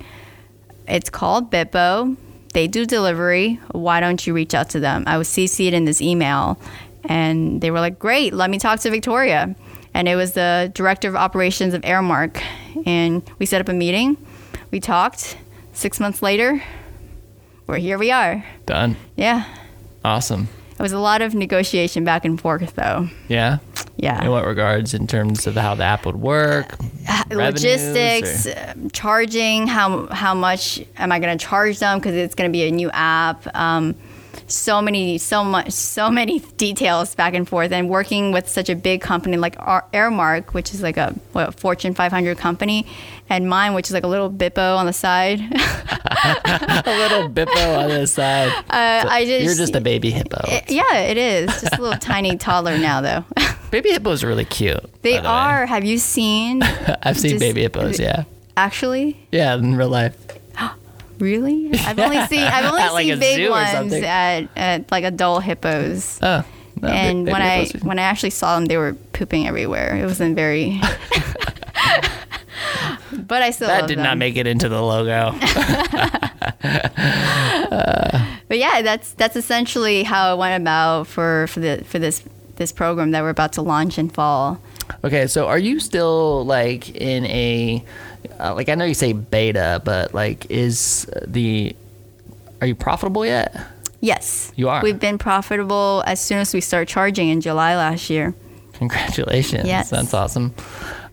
It's called Bippo. They do delivery. Why don't you reach out to them? I was CC'd in this email. And they were like, great, let me talk to Victoria. And it was the director of operations of Aramark, And we set up a meeting. We talked. Six months later, we're here we are. Done. Yeah. Awesome. It was a lot of negotiation back and forth, though. Yeah. Yeah. In what regards, in terms of how the app would work, uh, logistics, uh, charging, how how much am I going to charge them because it's going to be a new app. Um, so many, so much, so many details back and forth. And working with such a big company like Aramark, which is like a what, Fortune 500 company, and mine, which is like a little Bippo on the side. a little Bippo on the side. Uh, so I just you're just a baby hippo. It, yeah, it is. Just a little tiny toddler now, though. baby hippos are really cute. They the are. Way. Have you seen? I've seen just, baby hippos. Yeah. Actually. Yeah, in real life. Really? I've only seen I've only like seen big ones at, at like adult hippos. Oh. No, and when I when I actually saw them, they were pooping everywhere. It wasn't very. but I still that did them. not make it into the logo. uh, but yeah, that's that's essentially how it went about for for the for this this program that we're about to launch in fall. Okay, so are you still like in a uh, like I know you say beta, but like is the are you profitable yet? Yes. You are. We've been profitable as soon as we start charging in July last year. Congratulations. Yes. That's awesome.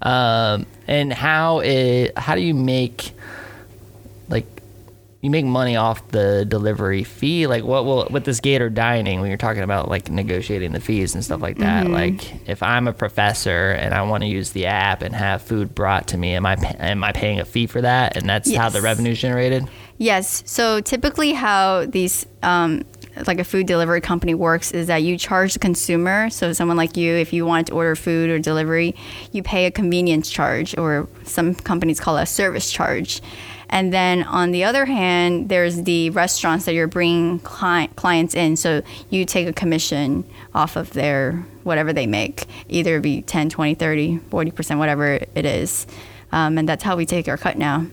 Um, and how it how do you make you make money off the delivery fee like what will with this gator dining when you're talking about like negotiating the fees and stuff like that mm-hmm. like if i'm a professor and i want to use the app and have food brought to me am i am i paying a fee for that? And that's yes. how the revenue is generated? Yes. So typically how these um, like a food delivery company works is that you charge the consumer. So someone like you if you want to order food or delivery you pay a convenience charge or some companies call it a service charge and then on the other hand, there's the restaurants that you're bringing client, clients in. So you take a commission off of their whatever they make, either be 10, 20, 30, 40%, whatever it is. Um, and that's how we take our cut now.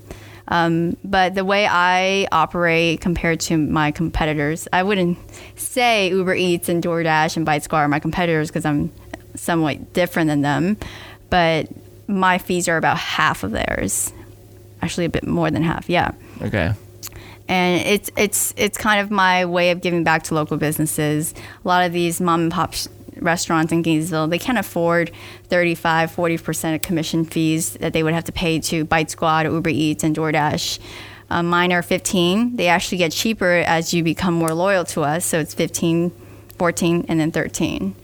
Um, but the way I operate compared to my competitors, I wouldn't say Uber Eats and DoorDash and Bite Squad are my competitors because I'm somewhat different than them. But my fees are about half of theirs, actually a bit more than half. Yeah Okay. and it's it's it's kind of my way of giving back to local businesses. A lot of these mom and pop sh- restaurants in Gainesville, they can't afford 35, 40% of commission fees that they would have to pay to Bite Squad, Uber Eats, and DoorDash. Uh, mine are 15. They actually get cheaper as you become more loyal to us. So it's 15, 14, and then 13.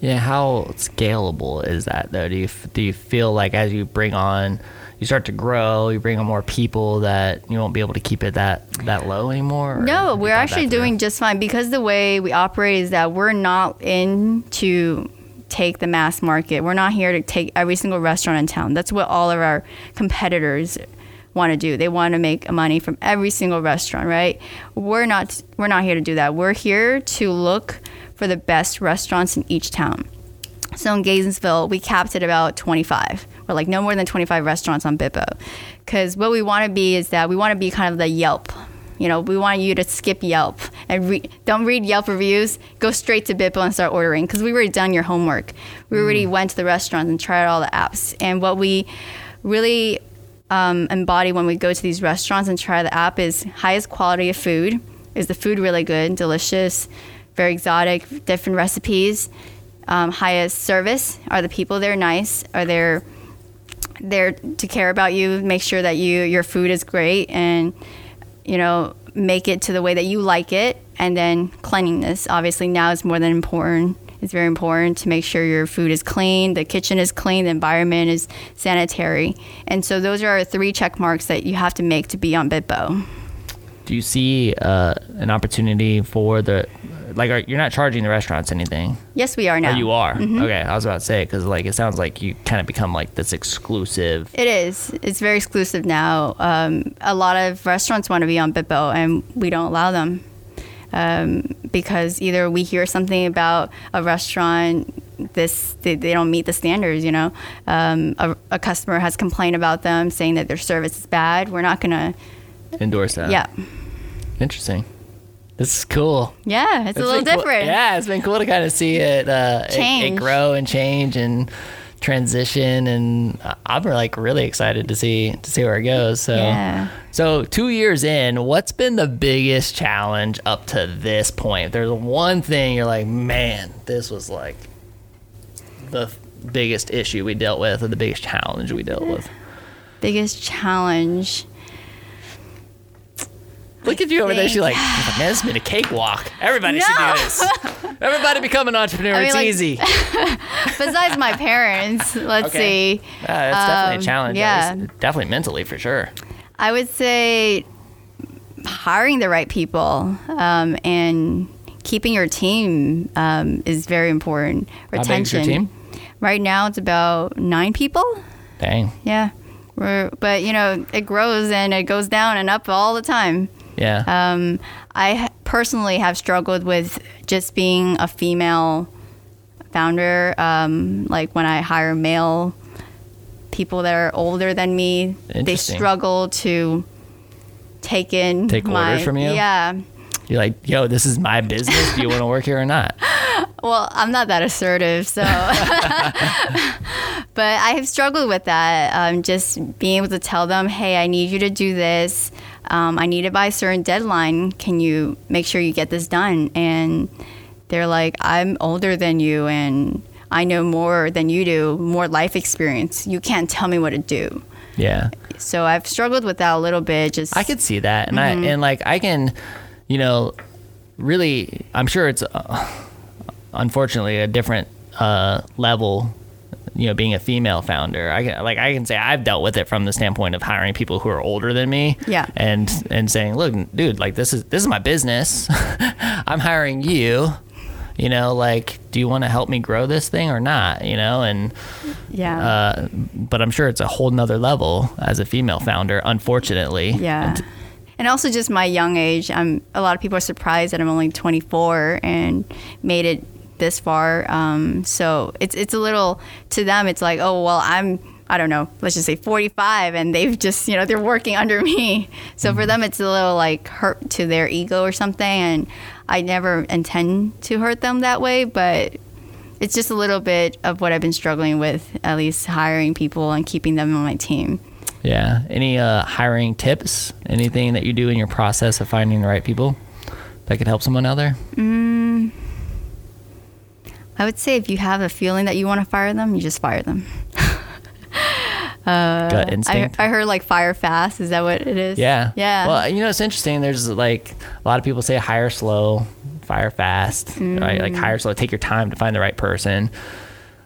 Yeah, how scalable is that though? Do you do you feel like as you bring on, you start to grow, you bring on more people that you won't be able to keep it that that low anymore? No, we're actually doing just fine because the way we operate is that we're not in to take the mass market. We're not here to take every single restaurant in town. That's what all of our competitors want to do. They want to make money from every single restaurant, right? We're not we're not here to do that. We're here to look for the best restaurants in each town. So in Gainesville, we capped at about 25. We're like no more than 25 restaurants on Bippo. Because what we want to be is that we want to be kind of the Yelp. You know, we want you to skip Yelp and re- don't read Yelp reviews. Go straight to Bippo and start ordering because we've already done your homework. We already went to the restaurants and tried all the apps. And what we really um, embody when we go to these restaurants and try the app is highest quality of food. Is the food really good, delicious, very exotic, different recipes? Um, highest service? Are the people there nice? Are there there to care about you? Make sure that you your food is great and you know make it to the way that you like it. And then cleanliness, obviously, now is more than important. It's very important to make sure your food is clean, the kitchen is clean, the environment is sanitary. And so those are three check marks that you have to make to be on Bippo. Do you see uh, an opportunity for the like? Are, you're not charging the restaurants anything? Yes, we are now. Oh, you are. Okay, I was about to say because like it sounds like you kind of become like this exclusive. It is. It's very exclusive now. Um, a lot of restaurants want to be on Bippo, and we don't allow them um, because either we hear something about a restaurant this they, they don't meet the standards. You know, um, a, a customer has complained about them, saying that their service is bad. We're not gonna. endorse that. Yeah, Interesting. This is cool. yeah. It's, a little been cool- different. Yeah, it's been cool to kind of see it, uh, it- It, Change. grow and change and transition, and I'm like really excited to see to see where it goes. So, Yeah. so two years in, what's been the biggest challenge up to this point? If there's one thing you're like, man, this was like the biggest issue we dealt with, or the biggest challenge we dealt with. Biggest challenge. Look at you over there. She's like, man, this has been a cakewalk. Everybody should do this. Everybody become an entrepreneur. I mean, it's like- easy. Besides my parents, let's Okay. see. Yeah, it's definitely Um, a challenge. yeah. definitely mentally for sure. I would say hiring the right people um, and keeping your team um, is very important. How Retention. big's your team? Right now, it's about nine people. Dang. Yeah, We're, but you know, it grows and it goes down and up all the time. Yeah. Um, I personally have struggled with just being a female founder. Um, like when I hire male people that are older than me, they struggle to take in Take my, orders from you? Yeah. You're like, yo, this is my business. Do you want to work here or not? Well, I'm not that assertive, so. but I have struggled with that. Um, just being able to tell them, hey, I need you to do this. Um, I need it by a certain deadline. Can you make sure you get this done? And they're like, I'm older than you and I know more than you do, more life experience. You can't tell me what to do. Yeah. So I've struggled with that a little bit. Just I could see that, and Mm-hmm. I and like I can, you know, really. I'm sure it's uh, unfortunately a different uh, level. You know, being a female founder, I can like I can say I've dealt with it from the standpoint of hiring people who are older than me. Yeah. And and saying, look, dude, like this is this is my business. I'm hiring you. You know, like, do you want to help me grow this thing or not? You know, and yeah. uh, but I'm sure it's a whole nother level as a female founder, unfortunately. Yeah. And also just my young age. I'm a lot of people are surprised that I'm only 24 and made it this far. Um, so it's it's a little to them. It's like, oh well, I'm I don't know, let's just say 45 and they've just, you know, they're working under me. So for them, it's a little like hurt to their ego or something. And I never intend to hurt them that way, but it's just a little bit of what I've been struggling with, at least hiring people and keeping them on my team. Yeah. Any uh, hiring tips? Anything that you do in your process of finding the right people that could help someone out there? I would say if you have a feeling that you want to fire them, you just fire them. Gut I, instinct. I heard like fire fast. Is that what it is? yeah. Yeah. Well, you know, it's interesting. There's like a lot of people say hire slow, fire fast, right? Mm. Like hire slow, take your time to find the right person.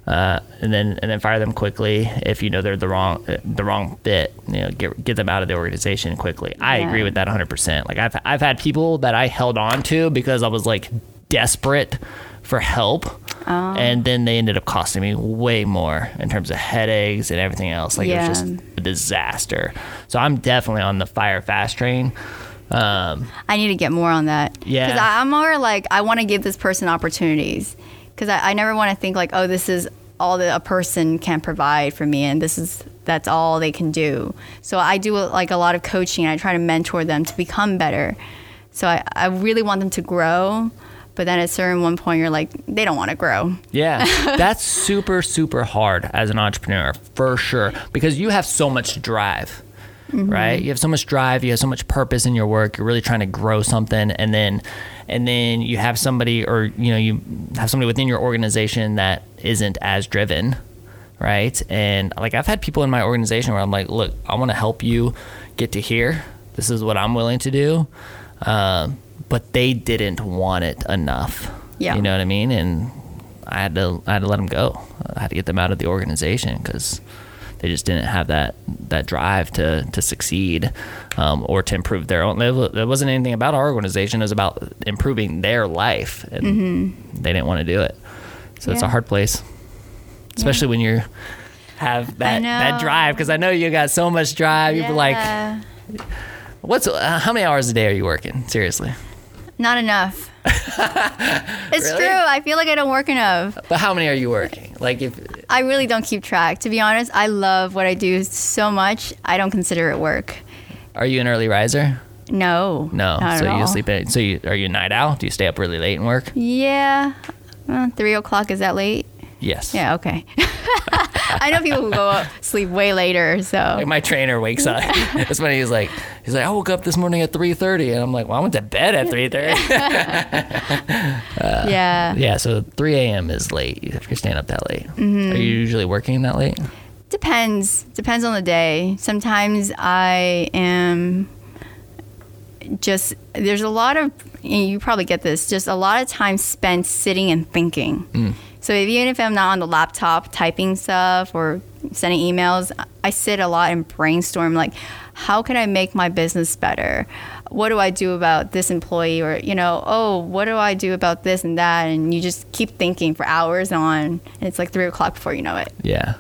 Uh, and then and then fire them quickly if you know they're the wrong the wrong fit. You know, get get them out of the organization quickly. I Yeah. agree with that 100. percent Like I've I've had people that I held on to because I was like desperate for help, Oh. and then they ended up costing me way more in terms of headaches and everything else. Like it was just a disaster. So I'm definitely on the fire fast train. Um, I need to get more on that. Yeah. Because I'm more like, I want to give this person opportunities. Because I, I never want to think like, oh, this is all that a person can provide for me and this is that's all they can do. So I do like a lot of coaching and I try to mentor them to become better. So I, I really want them to grow. But then at a certain one point, you're like, they don't want to grow. Yeah, that's super, super hard as an entrepreneur for sure because you have so much drive, right? You have so much drive, you have so much purpose in your work. You're really trying to grow something, and then, and then you have somebody, or you know, you have somebody within your organization that isn't as driven, right? And like I've had people in my organization where I'm like, look, I want to help you get to here. This is what I'm willing to do. Um, but they didn't want it enough. Yeah. You know what I mean? And I had to I had to let them go. I had to get them out of the organization because they just didn't have that that drive to to succeed um, or to improve their own. There wasn't anything about our organization. It was about improving their life, and they didn't want to do it. So it's a hard place, especially when you have that that drive. Because I know you got so much drive. Yeah. You're like, what's uh, how many hours a day are you working? Seriously, Not enough. it's Really? true. I feel like I don't work enough. but how many are you working? Like if I really don't keep track. To be honest, I love what I do so much. I don't consider it work. are you an early riser? No. No. So you all. sleep in. So you are you a night owl? Do you stay up really late and work? Yeah. Uh, three o'clock is that late? Yes. Yeah. Okay. I know people who go up, sleep way later. So Like my trainer wakes up. That's when he's like, he's like, I woke up this morning at 3:30, and I'm like, well, I went to bed at 3:30. yeah. yeah. So 3 a.m. is late if you're staying up that late. Mm-hmm. Are you usually working that late? Depends. Depends on the day. Sometimes I am just there's a lot of you probably get this just a lot of time spent sitting and thinking Mm. So even if i'm not on the laptop typing stuff or sending emails i sit a lot and brainstorm like how can i make my business better what do i do about this employee or you know oh what do i do about this and that and you just keep thinking for hours on and it's like three o'clock before you know it Yeah.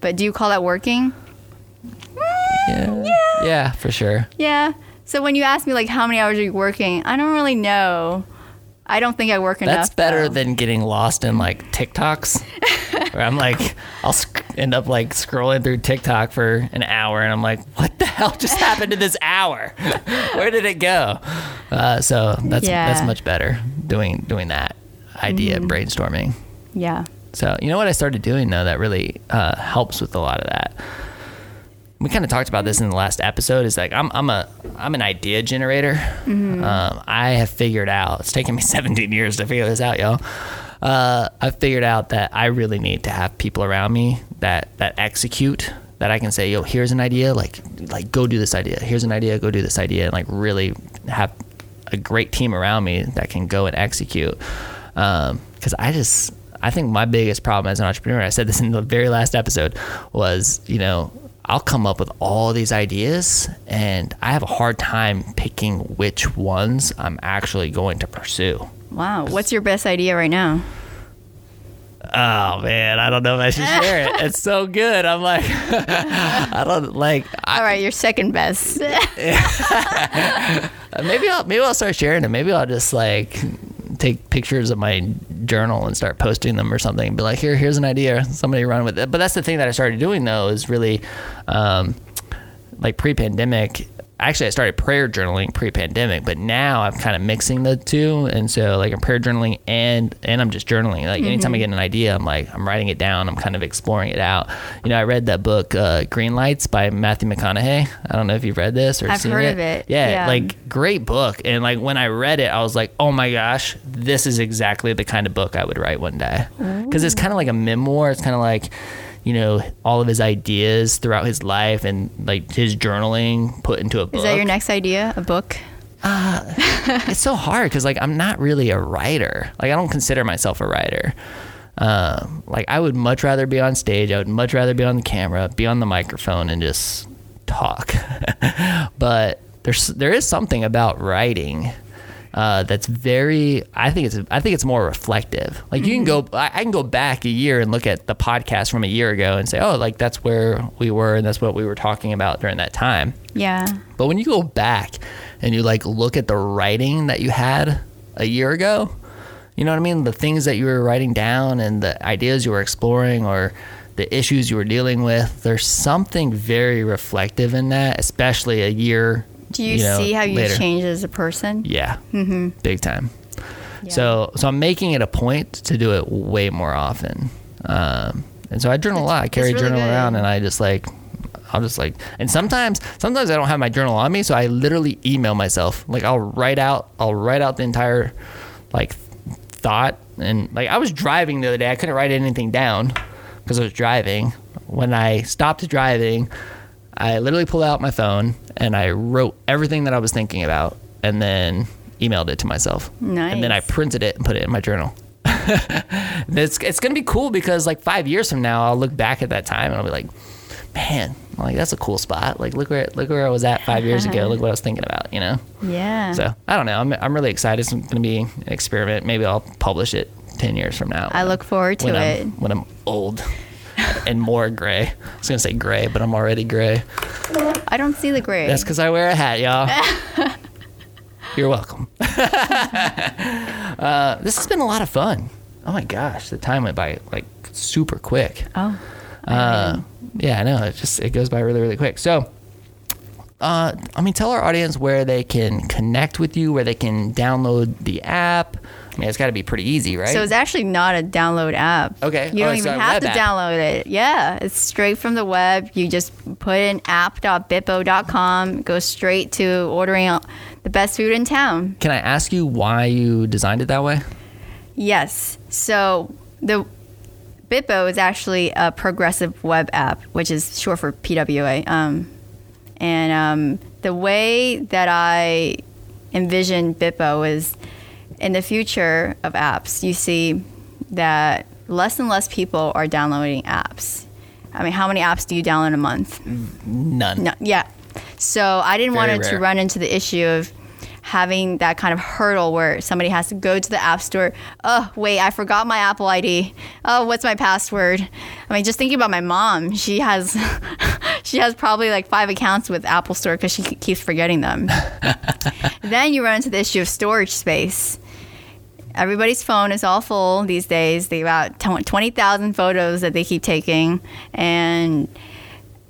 but do you call that working Yeah. Mm, yeah, for sure. Yeah. So when you ask me like how many hours are you working, I don't really know. I don't think I work enough. That's better though. than getting lost in like TikToks. where I'm like, I'll sc- end up like scrolling through TikTok for an hour, and I'm like, what the hell just happened to this hour? Where did it go? Uh, so that's Yeah. that's much better doing doing that idea brainstorming. Yeah. So you know what I started doing though that really uh, helps with a lot of that. We kind of talked about this in the last episode. Is like I'm I'm a I'm an idea generator. Um, I have figured out. It's taken me 17 years to figure this out, y'all. Uh, I've figured out that I really need to have people around me that that execute. That I can say, yo, here's an idea. Like like go do this idea. Here's an idea. Go do this idea. And like really have a great team around me that can go and execute. Because I just, I think my biggest problem as an entrepreneur, I said this in the very last episode, was, you know, I'll come up with all these ideas and I have a hard time picking which ones I'm actually going to pursue. Wow. What's your best idea right now? Oh man, I don't know if I should share it. It's so good. I'm like, I don't like. I, All right, your second best. maybe I'll maybe I'll start sharing it. Maybe I'll just like take pictures of my journal and start posting them or something. Be like, here, here's an idea. Somebody run with it. But that's the thing that I started doing though is really, um, like pre-pandemic actually I started prayer journaling pre-pandemic, but now I'm kind of mixing the two, and so like I'm prayer journaling and and I'm just journaling. Like anytime I get an idea, I'm like I'm writing it down. I'm kind of exploring it out. You know, I read that book uh, Green Lights by Matthew McConaughey. I don't know if you've read this or I've seen heard it. of it. Yeah, Yeah. like great book. And like when I read it, I was like, oh my gosh, this is exactly the kind of book I would write one day. Because it's kind of like a memoir. It's kind of like, you know, all of his ideas throughout his life and like his journaling put into a book. Is that your next idea? A book? it's so hard because like I'm not really a writer. Like I don't consider myself a writer. Um, like I would much rather be on stage. I would much rather be on the camera, be on the microphone, and just talk. but there's there is something about writing uh, that's very. I think it's I think it's more reflective. Like you can go, I, I can go back a year and look at the podcast from a year ago and say, oh, like that's where we were and that's what we were talking about during that time. Yeah. But when you go back and you like look at the writing that you had a year ago, you know what I mean? The things that you were writing down and the ideas you were exploring or the issues you were dealing with, there's something very reflective in that, especially a year. Do you, know, see how you later. change as a person? Yeah, mm-hmm. big time. Yeah. So, so I'm making it a point to do it way more often. Um, and so I journal a lot. I carry a really journal good. around, and I just like, I'll just like, and sometimes, sometimes I don't have my journal on me, so I literally email myself. Like I'll write out, I'll write out the entire, like, thought, and like I was driving the other day. I couldn't write anything down because I was driving. When I stopped driving, I literally pulled out my phone and I wrote everything that I was thinking about, and then emailed it to myself. Nice. And then I printed it and put it in my journal. it's it's gonna be cool because like five years from now, I'll look back at that time and I'll be like, man, like that's a cool spot. Like look where look where I was at five years ago. Look what I was thinking about. You know. Yeah. So I don't know. I'm I'm really excited. It's gonna be an experiment. Maybe I'll publish it ten years from now. I look forward to when it. I'm when I'm old and more gray. I was gonna say gray, but I'm already gray. I don't see the gray. That's because I wear a hat, y'all. You're welcome. uh, this has been a lot of fun. Oh my gosh, the time went by like super quick. oh. Uh, yeah, I know. It just it goes by really really quick. So, uh, I mean, tell our audience where they can connect with you, where they can download the app. I mean, it's got to be pretty easy, right? So it's actually not a download app. Okay. You Oh, don't it's even have to app. download it. Yeah, it's straight from the web. You just put in app.bippo.com, go straight to ordering the best food in town. can I ask you why you designed it that way? Yes. So the Bippo is actually a progressive web app, which is short for PWA. Um, and um, the way that I envision Bippo is in the future of apps, you see that less and less people are downloading apps. I mean, how many apps do you download a month? None. No, yeah. So I didn't want Very it to run into the issue of having that kind of hurdle where somebody has to go to the app store. Oh, wait, I forgot my Apple ID. Oh, what's my password? I mean, just thinking about my mom, she has she has probably like five accounts with Apple Store because she keeps forgetting them. then you run into the issue of storage space. Everybody's phone is all full these days. They about 20,000 photos that they keep taking and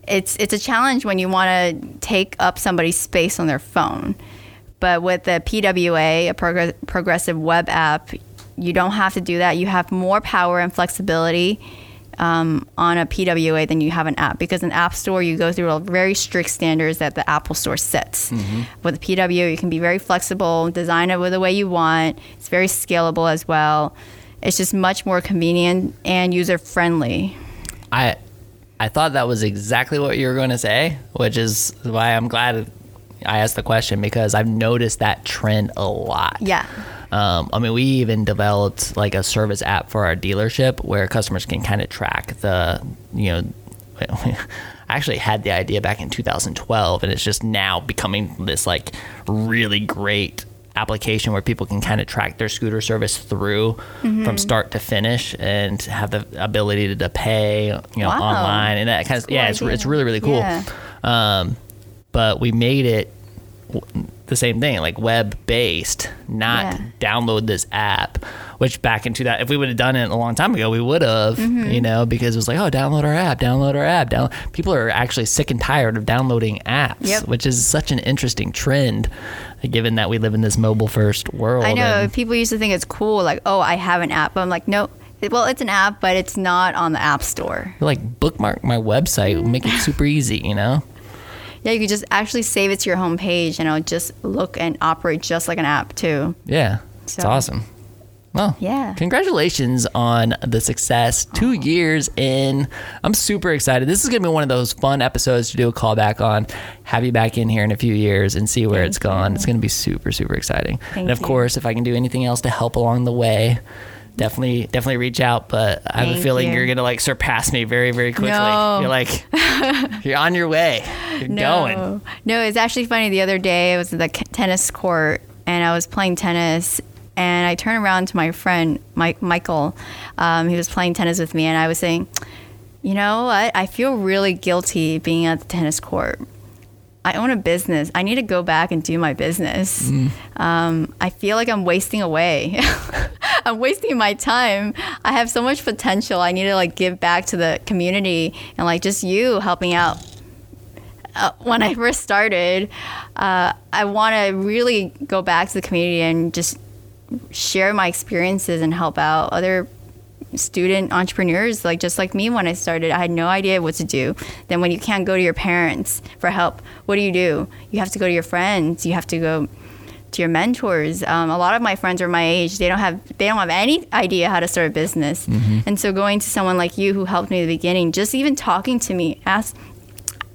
it's it's a challenge when you want to take up somebody's space on their phone. But with the PWA, a progress, progressive web app, you don't have to do that. You have more power and flexibility um, on a PWA than you have an app because an app store you go through a very strict standards that the Apple Store sets. With a PWA, you can be very flexible, design it with the way you want. It's very scalable as well. It's just much more convenient and user friendly. I I thought that was exactly what you were going to say, which is why I'm glad I asked the question because I've noticed that trend a lot. Yeah. Um, I mean, we even developed like a service app for our dealership where customers can kind of track the, you know, I actually had the idea back in 2012, and it's just now becoming this like really great application where people can kind of track their scooter service through from start to finish and have the ability to, to pay, you know, Wow. online and that kind of Cool yeah, it's, it's really really cool. Yeah. Um, but we made it. The same thing, like web based, not Yeah. download this app. Which back into that, if we would have done it a long time ago, we would have, Mm-hmm. you know, because it was like, oh, download our app, download our app. Down. People are actually sick and tired of downloading apps, Yep. which is such an interesting trend, given that we live in this mobile first world. I know people used to think it's cool, like, oh, I have an app. But I'm like, no. Well, it's an app, but it's not on the app store. like bookmark my website, make it super easy, you know. Yeah, you could just actually save it to your home page, and it'll just look and operate just like an app too. Yeah, it's So- awesome. Well, Yeah. Congratulations on the success. Two years in. I'm super excited. This is going to be one of those fun episodes to do a callback on. Have you back in here in a few years and see where Thank it's gone. It's going to be super, super exciting. Thank and of you. course, if I can do anything else to help along the way, definitely, definitely reach out. But I have a Thank feelling you. you. are going to like surpass me very, very quickly. No. You're like, you're on your way. You're going. No, no, it's actually funny. The other day, I was at the tennis court and I was playing tennis, and I turned around to my friend Mike Michael. Um, he was playing tennis with me, and I was saying, "You know what? I feel really guilty being at the tennis court. I own a business. I need to go back and do my business. Um, I feel like I'm wasting away." I'm wasting my time. I have so much potential. I need to like give back to the community and like just you helping out uh, when I first started, uh, I want to really go back to the community and just share my experiences and help out other student entrepreneurs like just like me when I started I had no idea what to do. Then when you can't go to your parents for help what do you do? You have to go to your friends. You have to go to your mentors. Um, a lot of my friends are my age. They don't have they don't have any idea how to start a business. And so going to someone like you who helped me at the beginning just even talking to me ask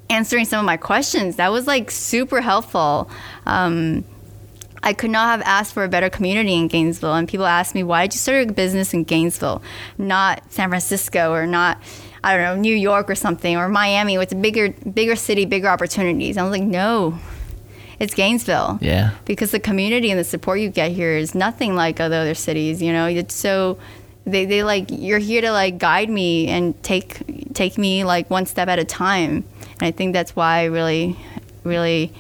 answering some of my questions. That was like super helpful. Um, I could not have asked for a better community in Gainesville. And people ask me, why did you start a business in Gainesville, not San Francisco or not, I don't know, New York or something, or Miami, with a bigger, bigger city, bigger opportunities? I was like, no, it's Gainesville Yeah. because the community and the support you get here is nothing like other other cities. You know, it's so they, they like you're here to like guide me and take take me like one step at a time. And I think that's why I really, really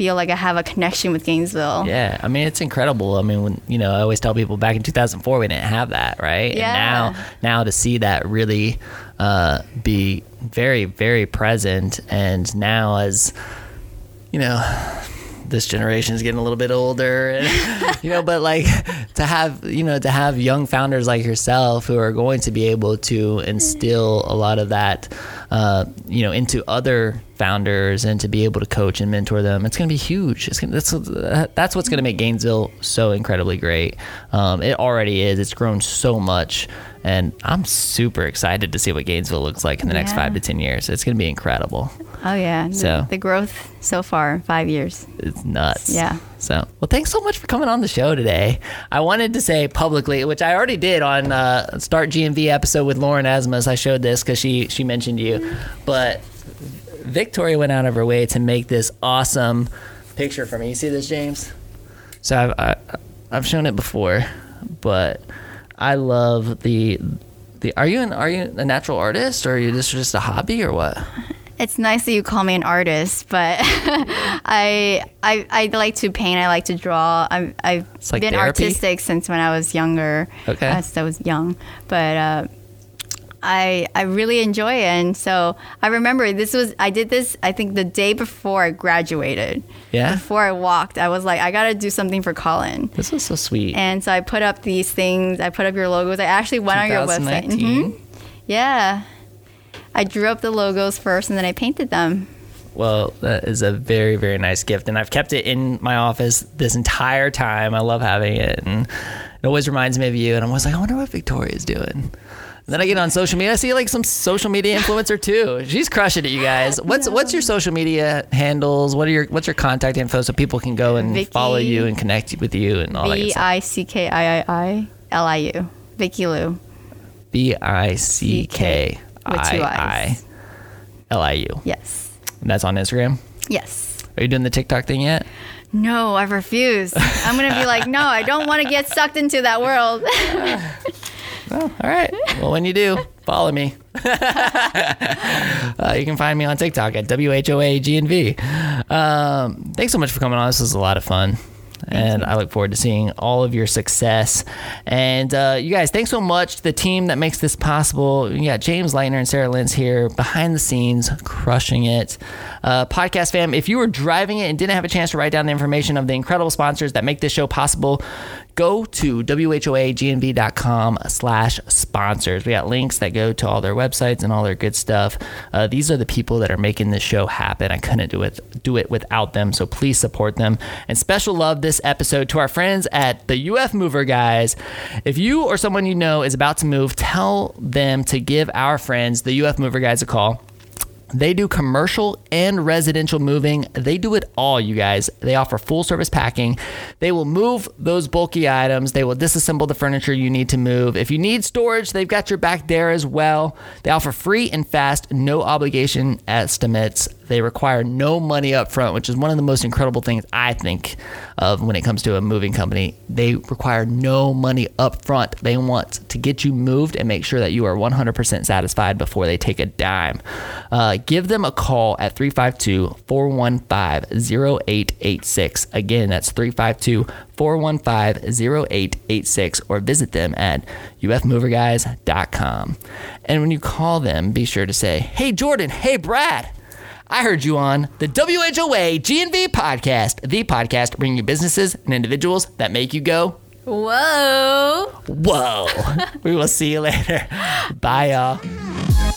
feel like I have a connection with Gainesville. Yeah, I mean it's incredible. I mean, when you know, I always tell people back in 2004 we didn't have that, right? Yeah. And now, now to see that really uh, be very, very present, and now as you know, this generation is getting a little bit older, and you know, but like to have you know to have young founders like yourself who are going to be able to instill a lot of that, uh, you know, into other founders and to be able to coach and mentor them, it's going to be huge. It's gonna, that's that's what's going to make Gainesville so incredibly great. Um, it already is. It's grown so much. And I'm super excited to see what Gainesville looks like in the next five to ten years. It's going to be incredible. Oh yeah. So- the growth so far, five years. It's nuts. Yeah. So, well, thanks so much for coming on the show today. I wanted to say publicly, which I already did on uh, Start GNV episode with Lauren Asmus. I showed this because she she mentioned you, but Victoria went out of her way to make this awesome picture for me. You see this, James? So I've I, I've shown it before, but I love the the. Are you an are you a natural artist or are you just just a hobby or what? It's nice that you call me an artist, but I, I I like to paint. I like to draw. I'm, I've like been therapy? artistic since when I was younger. Okay. uh, since I was young, but uh, I I really enjoy it. And so I remember this was I did this. I think the day before I graduated. Yeah? Before I walked, I was like, I gotta do something for Colin. This is so sweet. And so I put up these things. I put up your logos. I actually went on your website. 2019? Mhm. Yeah. I drew up the logos first and then I painted them. Well, that is a very, very nice gift. And I've kept it in my office this entire time. I love having it. And it always reminds me of you. And I'm always like, I wonder what Victoria's doing. And then I get on social media. I see like some social media influencer too. She's crushing it, you guys. What's what's your social media handles? What are your what's your contact info so people can go and Vicky- follow you and connect with you and all that B stuff? I C K I I I L I U. Vicky Lou. B I C K With two I I I's. L I U. Yes. And that's on Instagram. Yes. Are you doing the TikTok thing yet? No, I refuse. I'm gonna be like, no, I don't want to get sucked into that world. Oh, all right. Well, when you do, follow me. uh, you can find me on TikTok at WHOAGNV. Um, thanks so much for coming on. This was a lot of fun. And I look forward to seeing all of your success. And uh, you guys, thanks so much to the team that makes this possible. You got James Leitner and Sarah Lentz here behind the scenes, crushing it. Uh, podcast fam, if you were driving it and didn't have a chance to write down the information of the incredible sponsors that make this show possible, go to whoagnv.com slash sponsors. We got links that go to all their websites and all their good stuff. Uh, these are the people that are making this show happen. I couldn't do it do it without them, so please support them. And special love this episode to our friends at the UF Mover guys. If you or someone you know is about to move, tell them to give our friends, the UF Mover guys, a call. They do commercial and residential moving. They do it all, you guys. They offer full service packing. They will move those bulky items. They will disassemble the furniture you need to move. If you need storage, they've got your back there as well. They offer free and fast, no obligation estimates. They require no money up front, which is one of the most incredible things I think of when it comes to a moving company. They require no money up front. They want to get you moved and make sure that you are 100% satisfied before they take a dime. Uh, give them a call at 352 415 0886. Again, that's 352 415 0886 or visit them at ufmoverguys.com. And when you call them, be sure to say, Hey, Jordan, hey, Brad. I heard you on the WHOA GNV podcast, the podcast bringing you businesses and individuals that make you go, Whoa. whoa. we will see you later. Bye, y'all.